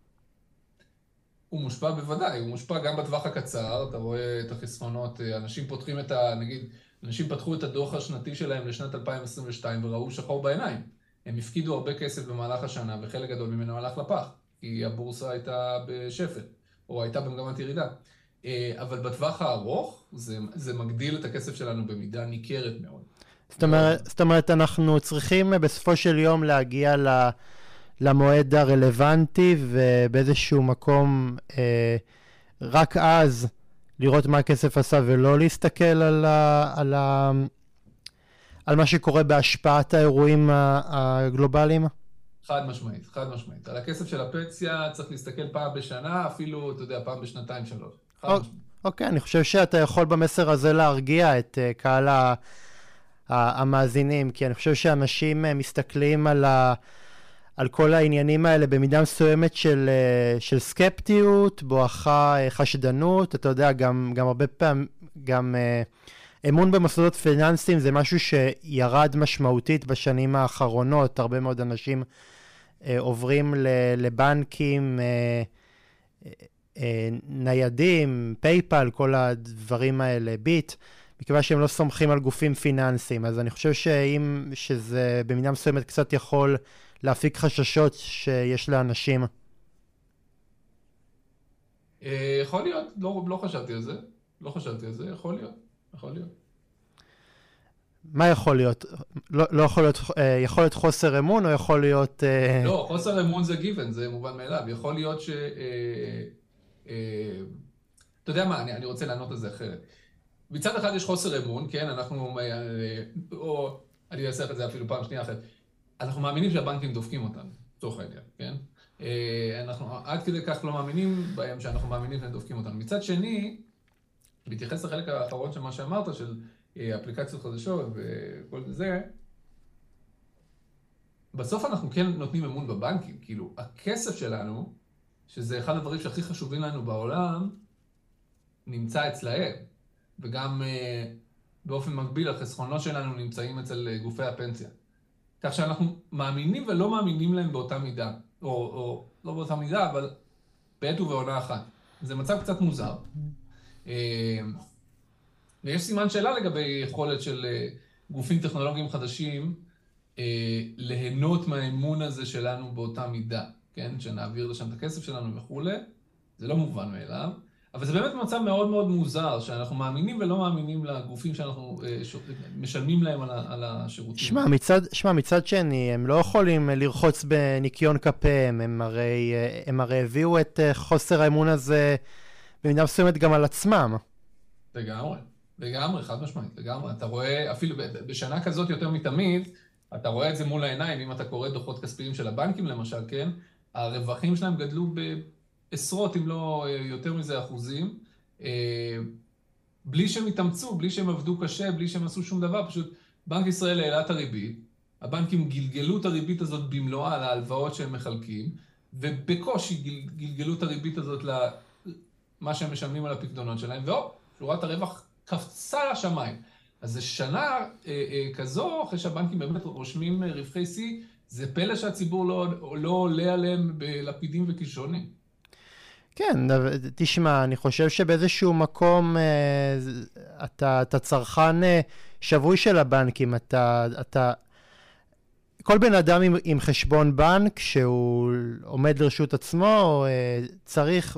הוא מושפע בוודאי, הוא מושפע גם בטווח הקצר, אתה רואה את החסכונות, אנשים פותחים את ה... נגיד, אנשים פתחו את הדוח השנתי שלהם לשנת 2022 וראו שחור בעיניים. הם הפקידו הרבה כסף במהלך השנה, וחלק גדול ממנו הלך לפח, כי הבורסה הייתה בשפל, או הייתה במגמת ירידה. אה, אבל בטווח הארוך, זה, זה מגדיל את הכסף שלנו במידה ניכרת מאוד. זאת אומרת, זאת אומרת, אנחנו צריכים בסופו של יום להגיע ל, למועד הרלוונטי, ובאיזשהו מקום, אה, רק אז לראות מה הכסף עשה ולא להסתכל על, ה, על, ה, על מה שקורה בהשפעת האירועים הגלובליים? חד משמעית, חד משמעית. על הכסף של הפנסיה צריך להסתכל פעם בשנה, אפילו, אתה יודע, פעם בשנתיים שלוש. אוקיי, אני חושב שאתה יכול במסר הזה להרגיע את uh, קהל המאזינים, כי אני חושב שאנשים uh, מסתכלים על ה... על כל העניינים האלה במידה מסוימת של, אה, של סקפטיות, בואכה אה, חשדנות, אתה יודע, גם, גם הרבה פעמים, גם אמון במוסדות פיננסיים זה משהו שירד משמעותית בשנים האחרונות. הרבה מאוד אנשים אה, עוברים לבנקים אה, אה, ניידים, PayPal, כל הדברים האלה, ביט, מכיוון שהם לא סומכים על גופים פיננסיים. אז אני חושב שאם, שזה במידה מסוימת קצת יכול להפיק חששות שיש לאנשים. אה, יכול להיות, לא, לא חשבתי על זה. לא חשבתי על זה, יכול להיות, יכול להיות. מה יכול להיות? לא, לא יכול להיות, אה, יכול להיות חוסר אמון או יכול להיות... אה, לא, חוסר אמון זה גיוון, זה מובן מאליו. יכול להיות ש... אתה יודע מה, אני, אני רוצה לענות על זה אחרת. מצד אחד יש חוסר אמון, כן, אנחנו... או אני אעשה את זה אפילו פעם שנייה אחרת. אנחנו מאמינים שהבנקים דופקים אותנו, לצורך העניין, כן? אנחנו עד כדי כך לא מאמינים בהם שאנחנו מאמינים שהם דופקים אותנו. מצד שני, בהתייחס לחלק האחרון של מה שאמרת, של אה, אפליקציות חדשות וכל זה, בסוף אנחנו כן נותנים אמון בבנקים. כאילו, הכסף שלנו, שזה אחד הדברים שהכי חשובים לנו בעולם, נמצא אצלהם. וגם אה, באופן מקביל, החסכונות שלנו נמצאים אצל אה, גופי הפנסיה. כך שאנחנו מאמינים ולא מאמינים להם באותה מידה. או, או לא באותה מידה, אבל בעת ובעונה אחת. זה מצב קצת מוזר. אה, ויש סימן שאלה לגבי יכולת של אה, גופים טכנולוגיים חדשים אה, ליהנות מהאמון הזה שלנו באותה מידה, כן? שנעביר לשם את הכסף שלנו וכולי. זה לא מובן מאליו. אבל זה באמת מצב מאוד מאוד מוזר, שאנחנו מאמינים ולא מאמינים לגופים שאנחנו משלמים להם על השירותים. שמע, מצד, שמע, מצד שני, הם לא יכולים לרחוץ בניקיון כפיהם, הם הרי, הם הרי הביאו את חוסר האמון הזה במידה מסוימת גם על עצמם. לגמרי, לגמרי, חד משמעית, לגמרי. אתה רואה, אפילו בשנה כזאת יותר מתמיד, אתה רואה את זה מול העיניים, אם אתה קורא דוחות כספיים של הבנקים למשל, כן? הרווחים שלהם גדלו בעשרות, אם לא אה, יותר מזה, אחוזים. אה, בלי שהם התאמצו, בלי שהם עבדו קשה, בלי שהם עשו שום דבר, פשוט בנק ישראל העלה את הריבית, הבנקים גלגלו את הריבית הזאת במלואה על ההלוואות שהם מחלקים, ובקושי גלגלו את הריבית הזאת מה שהם משלמים על הפקדונות שלהם, והופ, שורת הרווח קפצה לשמיים. אז זה שנה אה, אה, כזו, אחרי שהבנקים באמת רושמים אה, רווחי שיא, זה פלא שהציבור לא, לא עולה עליהם בלפידים וקישונים. כן, תשמע, אני חושב שבאיזשהו מקום אה, אתה, אתה צרכן אה, שבוי של הבנקים, אתה, אתה... כל בן אדם עם, עם חשבון בנק שהוא עומד לרשות עצמו, צריך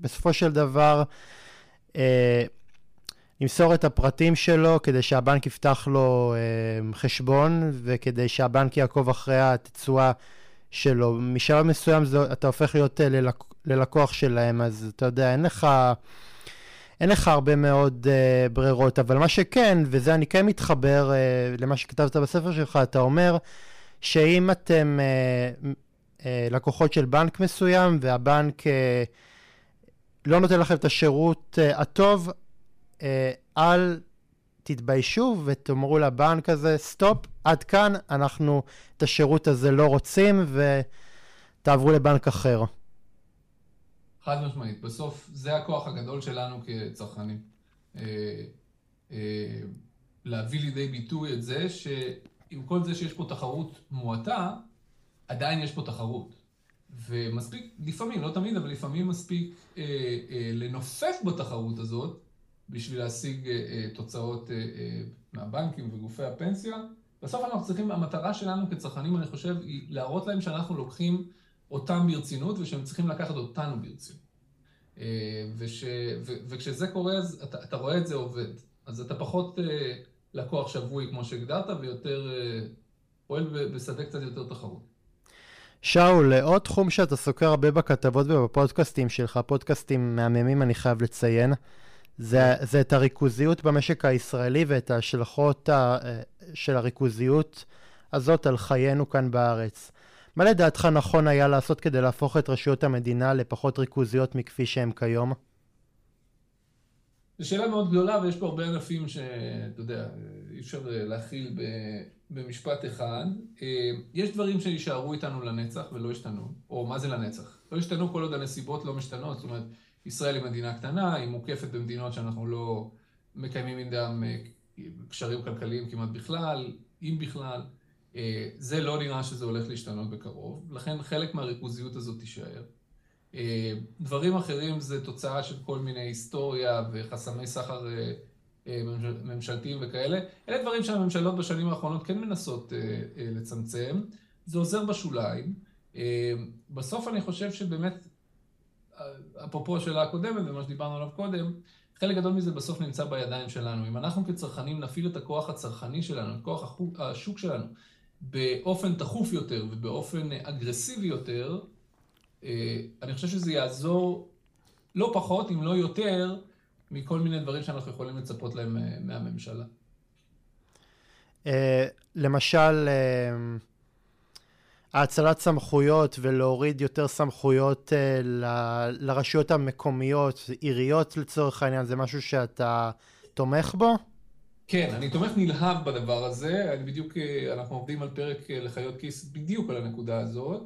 בסופו של דבר אה, למסור את הפרטים שלו כדי שהבנק יפתח לו אה, חשבון וכדי שהבנק יעקוב אחרי התצועה שלו. משלב מסוים זה, אתה הופך להיות אה, ללק, ללקוח שלהם, אז אתה יודע, אין לך... אין לך הרבה מאוד uh, ברירות, אבל מה שכן, וזה אני כן מתחבר uh, למה שכתבת בספר שלך, אתה אומר שאם אתם uh, uh, לקוחות של בנק מסוים והבנק uh, לא נותן לכם את השירות uh, הטוב, אל תתביישו ותאמרו לבנק הזה, סטופ, עד כאן, אנחנו את השירות הזה לא רוצים ותעברו לבנק אחר. חד משמעית, בסוף זה הכוח הגדול שלנו כצרכנים. Uh, uh, להביא לידי ביטוי את זה שעם כל זה שיש פה תחרות מועטה, עדיין יש פה תחרות. ומספיק, לפעמים, לא תמיד, אבל לפעמים מספיק אה, אה, לנופף בתחרות הזאת בשביל להשיג אה, אה, תוצאות אה, מהבנקים וגופי הפנסיה. בסוף אנחנו צריכים, המטרה שלנו כצרכנים, אני חושב, היא להראות להם שאנחנו לוקחים אותם ברצינות ושהם צריכים לקחת אותנו ברצינות. וש, ו, וכשזה קורה, אז אתה, אתה רואה את זה עובד. אז אתה פחות לקוח שבוי כמו שהגדרת, ויותר פועל בשדה קצת יותר תחרות. שאול, עוד תחום שאתה סוקר הרבה בכתבות ובפודקאסטים שלך, פודקאסטים מהממים אני חייב לציין, זה, זה את הריכוזיות במשק הישראלי ואת ההשלכות ה, של הריכוזיות הזאת על חיינו כאן בארץ. מה לדעתך נכון היה לעשות כדי להפוך את רשויות המדינה לפחות ריכוזיות מכפי שהן כיום? זו שאלה מאוד גדולה ויש פה הרבה ענפים שאתה יודע, אי אפשר להכיל ב... במשפט אחד, אה, יש דברים שישארו איתנו לנצח ולא ישתנו, או מה זה לנצח? לא ישתנו כל עוד הנסיבות לא משתנות, זאת אומרת, ישראל היא מדינה קטנה, היא מוקפת במדינות שאנחנו לא מקיימים איתן קשרים כלכליים כמעט בכלל, אם בכלל. אה, זה לא נראה שזה הולך להשתנות בקרוב, לכן חלק מהריכוזיות הזאת תישאר. אה, דברים אחרים זה תוצאה של כל מיני היסטוריה וחסמי סחר אה, ממשלתיים וכאלה. אלה דברים שהממשלות בשנים האחרונות כן מנסות לצמצם. זה עוזר בשוליים. בסוף אני חושב שבאמת, אפרופו השאלה הקודמת ומה שדיברנו עליו קודם, חלק גדול מזה בסוף נמצא בידיים שלנו. אם אנחנו כצרכנים נפעיל את הכוח הצרכני שלנו, את כוח השוק שלנו, באופן תכוף יותר ובאופן אגרסיבי יותר, אה, אני חושב שזה יעזור לא פחות, אם לא יותר, מכל מיני דברים שאנחנו יכולים לצפות להם אה, מהממשלה. אה, למשל, האצלת סמכויות ולהוריד יותר סמכויות לרשויות המקומיות, עיריות לצורך העניין, זה משהו שאתה תומך בו? כן, אני תומך נלהב בדבר הזה, אני בדיוק, אה, אנחנו עובדים על פרק אה, לחיות כיס בדיוק על הנקודה הזאת.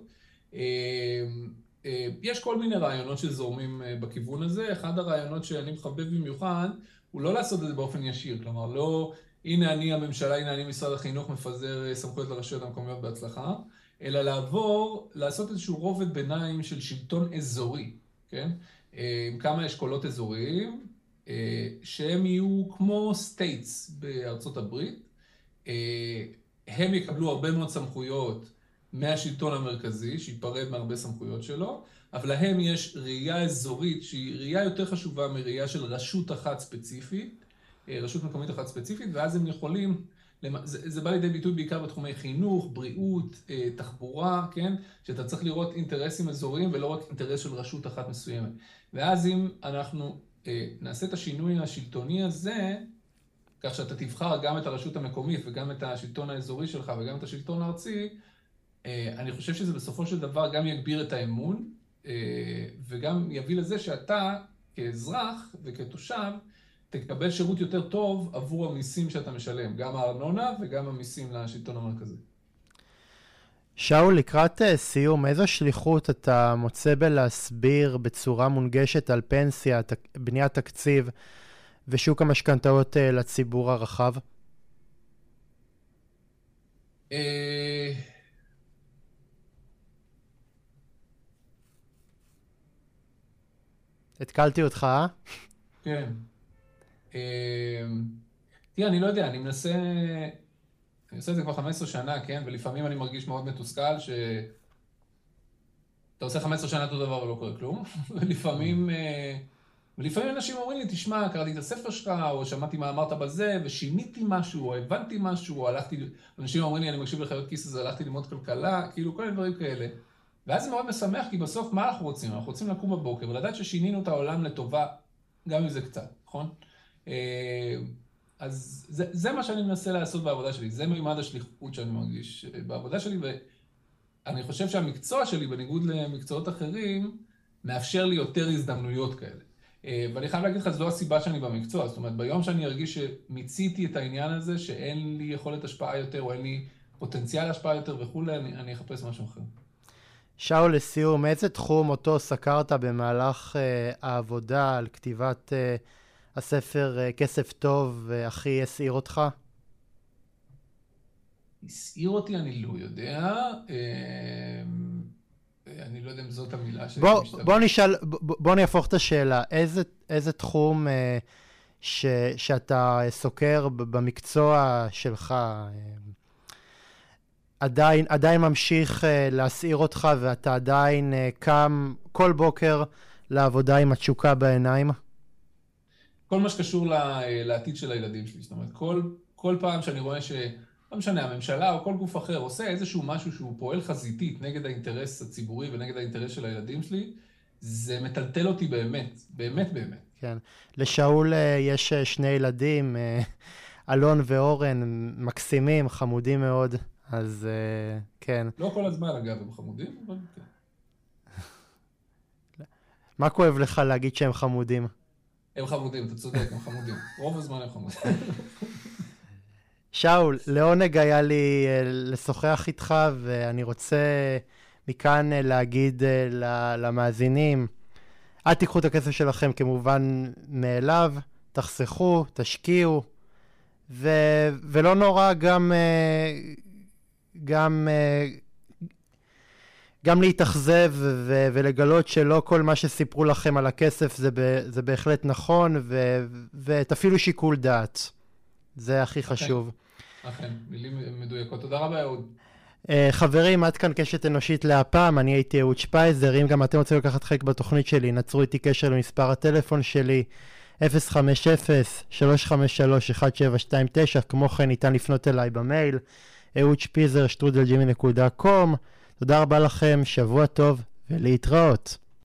יש כל מיני רעיונות שזורמים בכיוון הזה, אחד הרעיונות שאני מחבב במיוחד, הוא לא לעשות את זה באופן ישיר, כלומר לא, הנה אני הממשלה, הנה אני משרד החינוך מפזר סמכויות לרשויות המקומיות בהצלחה, אלא לעבור, לעשות איזשהו רובד ביניים של שלטון אזורי, כן? עם כמה אשכולות אזוריים, אה, שהם יהיו כמו states בארצות הברית. אה, הם יקבלו הרבה מאוד סמכויות מהשלטון המרכזי, שייפרד מהרבה סמכויות שלו, אבל להם יש ראייה אזורית שהיא ראייה יותר חשובה מראייה של רשות אחת ספציפית, אה, רשות מקומית אחת ספציפית, ואז הם יכולים, זה, זה בא לידי ביטוי בעיקר בתחומי חינוך, בריאות, תחבורה, כן? שאתה צריך לראות אינטרסים אזוריים ולא רק אינטרס של רשות אחת מסוימת. ואז אם אנחנו אה, נעשה את השינוי השלטוני הזה, כך שאתה תבחר גם את הרשות המקומית וגם את השלטון האזורי שלך וגם את השלטון הארצי, אה, אני חושב שזה בסופו של דבר גם יגביר את האמון אה, וגם יביא לזה שאתה כאזרח וכתושב תקבל שירות יותר טוב עבור המיסים שאתה משלם, גם הארנונה וגם המיסים לשלטון המרכזי. שאול, לקראת אה, סיום, איזו שליחות אתה מוצא בלהסביר בצורה מונגשת על פנסיה, בניית תקציב ושוק המשכנתאות אה, לציבור הרחב? אה, התקלתי אותך, אה? כן. תראה, אני לא יודע, אני מנסה... אני עושה את זה כבר 15 שנה, כן? ולפעמים אני מרגיש מאוד מתוסכל ש... אתה עושה 15 שנה אותו דבר ולא קורה כלום, [LAUGHS] ולפעמים... אה, ולפעמים אנשים אומרים לי, תשמע, קראתי את הספר שלך, או שמעתי מה אמרת בזה, ושיניתי משהו, או הבנתי משהו, או הלכתי... אנשים אומרים לי, אני מקשיב לחיות כיס הזה, הלכתי ללמוד כלכלה, כאילו, כל מיני דברים כאלה. ואז זה מאוד משמח, כי בסוף, מה אנחנו רוצים? אנחנו רוצים לקום בבוקר ולדעת ששינינו את העולם לטובה, גם אם זה קצת, נכון? אה, אז זה, זה מה שאני מנסה לעשות בעבודה שלי, זה מימד השליחות שאני מרגיש אה, בעבודה שלי, ואני חושב שהמקצוע שלי, בניגוד למקצועות אחרים, מאפשר לי יותר הזדמנויות כאלה. אה, ואני חייב להגיד לך, זו הסיבה שאני במקצוע, זאת אומרת, ביום שאני ארגיש שמיציתי את העניין הזה, שאין לי יכולת השפעה יותר, או אין לי פוטנציאל השפעה יותר וכולי, אני, אני אחפש משהו אחר. שאול, לסיום, איזה תחום אותו סקרת במהלך uh, העבודה על כתיבת... Uh, הספר אה, כסף טוב הכי הסעיר אותך? הסעיר אותי אני לא יודע. אמ, אני לא יודע אם זאת המילה שלי. בוא, בוא נשאל, בוא, נהפוך את השאלה. איזה, איזה תחום אה, ש, שאתה סוקר במקצוע שלך אה, עדיין, עדיין ממשיך להסעיר אותך ואתה עדיין קם כל בוקר לעבודה עם התשוקה בעיניים? כל מה שקשור לעתיד של הילדים שלי. זאת אומרת, כל, כל פעם שאני רואה ש... לא משנה, הממשלה או כל גוף אחר עושה איזשהו משהו שהוא פועל חזיתית נגד האינטרס הציבורי ונגד האינטרס של הילדים שלי, זה מטלטל אותי באמת, באמת באמת. כן. לשאול אה, יש אה, שני ילדים, אה, [LAUGHS] אלון ואורן, מקסימים, חמודים מאוד, אז כן. לא כל הזמן, אגב, הם חמודים, אבל כן. [LAUGHS] מה כואב לך להגיד שהם חמודים? הם חמודים, אתה צודק, הם חמודים. רוב הזמן הם חמודים. שאול, לעונג היה לי אה, לשוחח איתך, ואני רוצה מכאן אה, להגיד אה, למאזינים, אל תיקחו את הכסף שלכם כמובן מאליו, תחסכו, תשקיעו, ו- ולא נורא גם, גם, גם להתאכזב ו- ולגלות שלא כל מה שסיפרו לכם על הכסף זה, ב- זה בהחלט נכון, ו- ותפעילו שיקול דעת. זה הכי חשוב. אכן, מילים מדויקות. תודה רבה, אהוד. Uh, חברים, עד כאן קשת אנושית להפעם, אני הייתי אהוד שפייזר, אם גם אתם רוצים לקחת חלק בתוכנית שלי, נצרו איתי קשר למספר הטלפון שלי, 050-353-1729, כמו כן ניתן לפנות אליי במייל, אהוד שפיזר, שטרודלג'ימי.קום. תודה רבה לכם, שבוע טוב ולהתראות.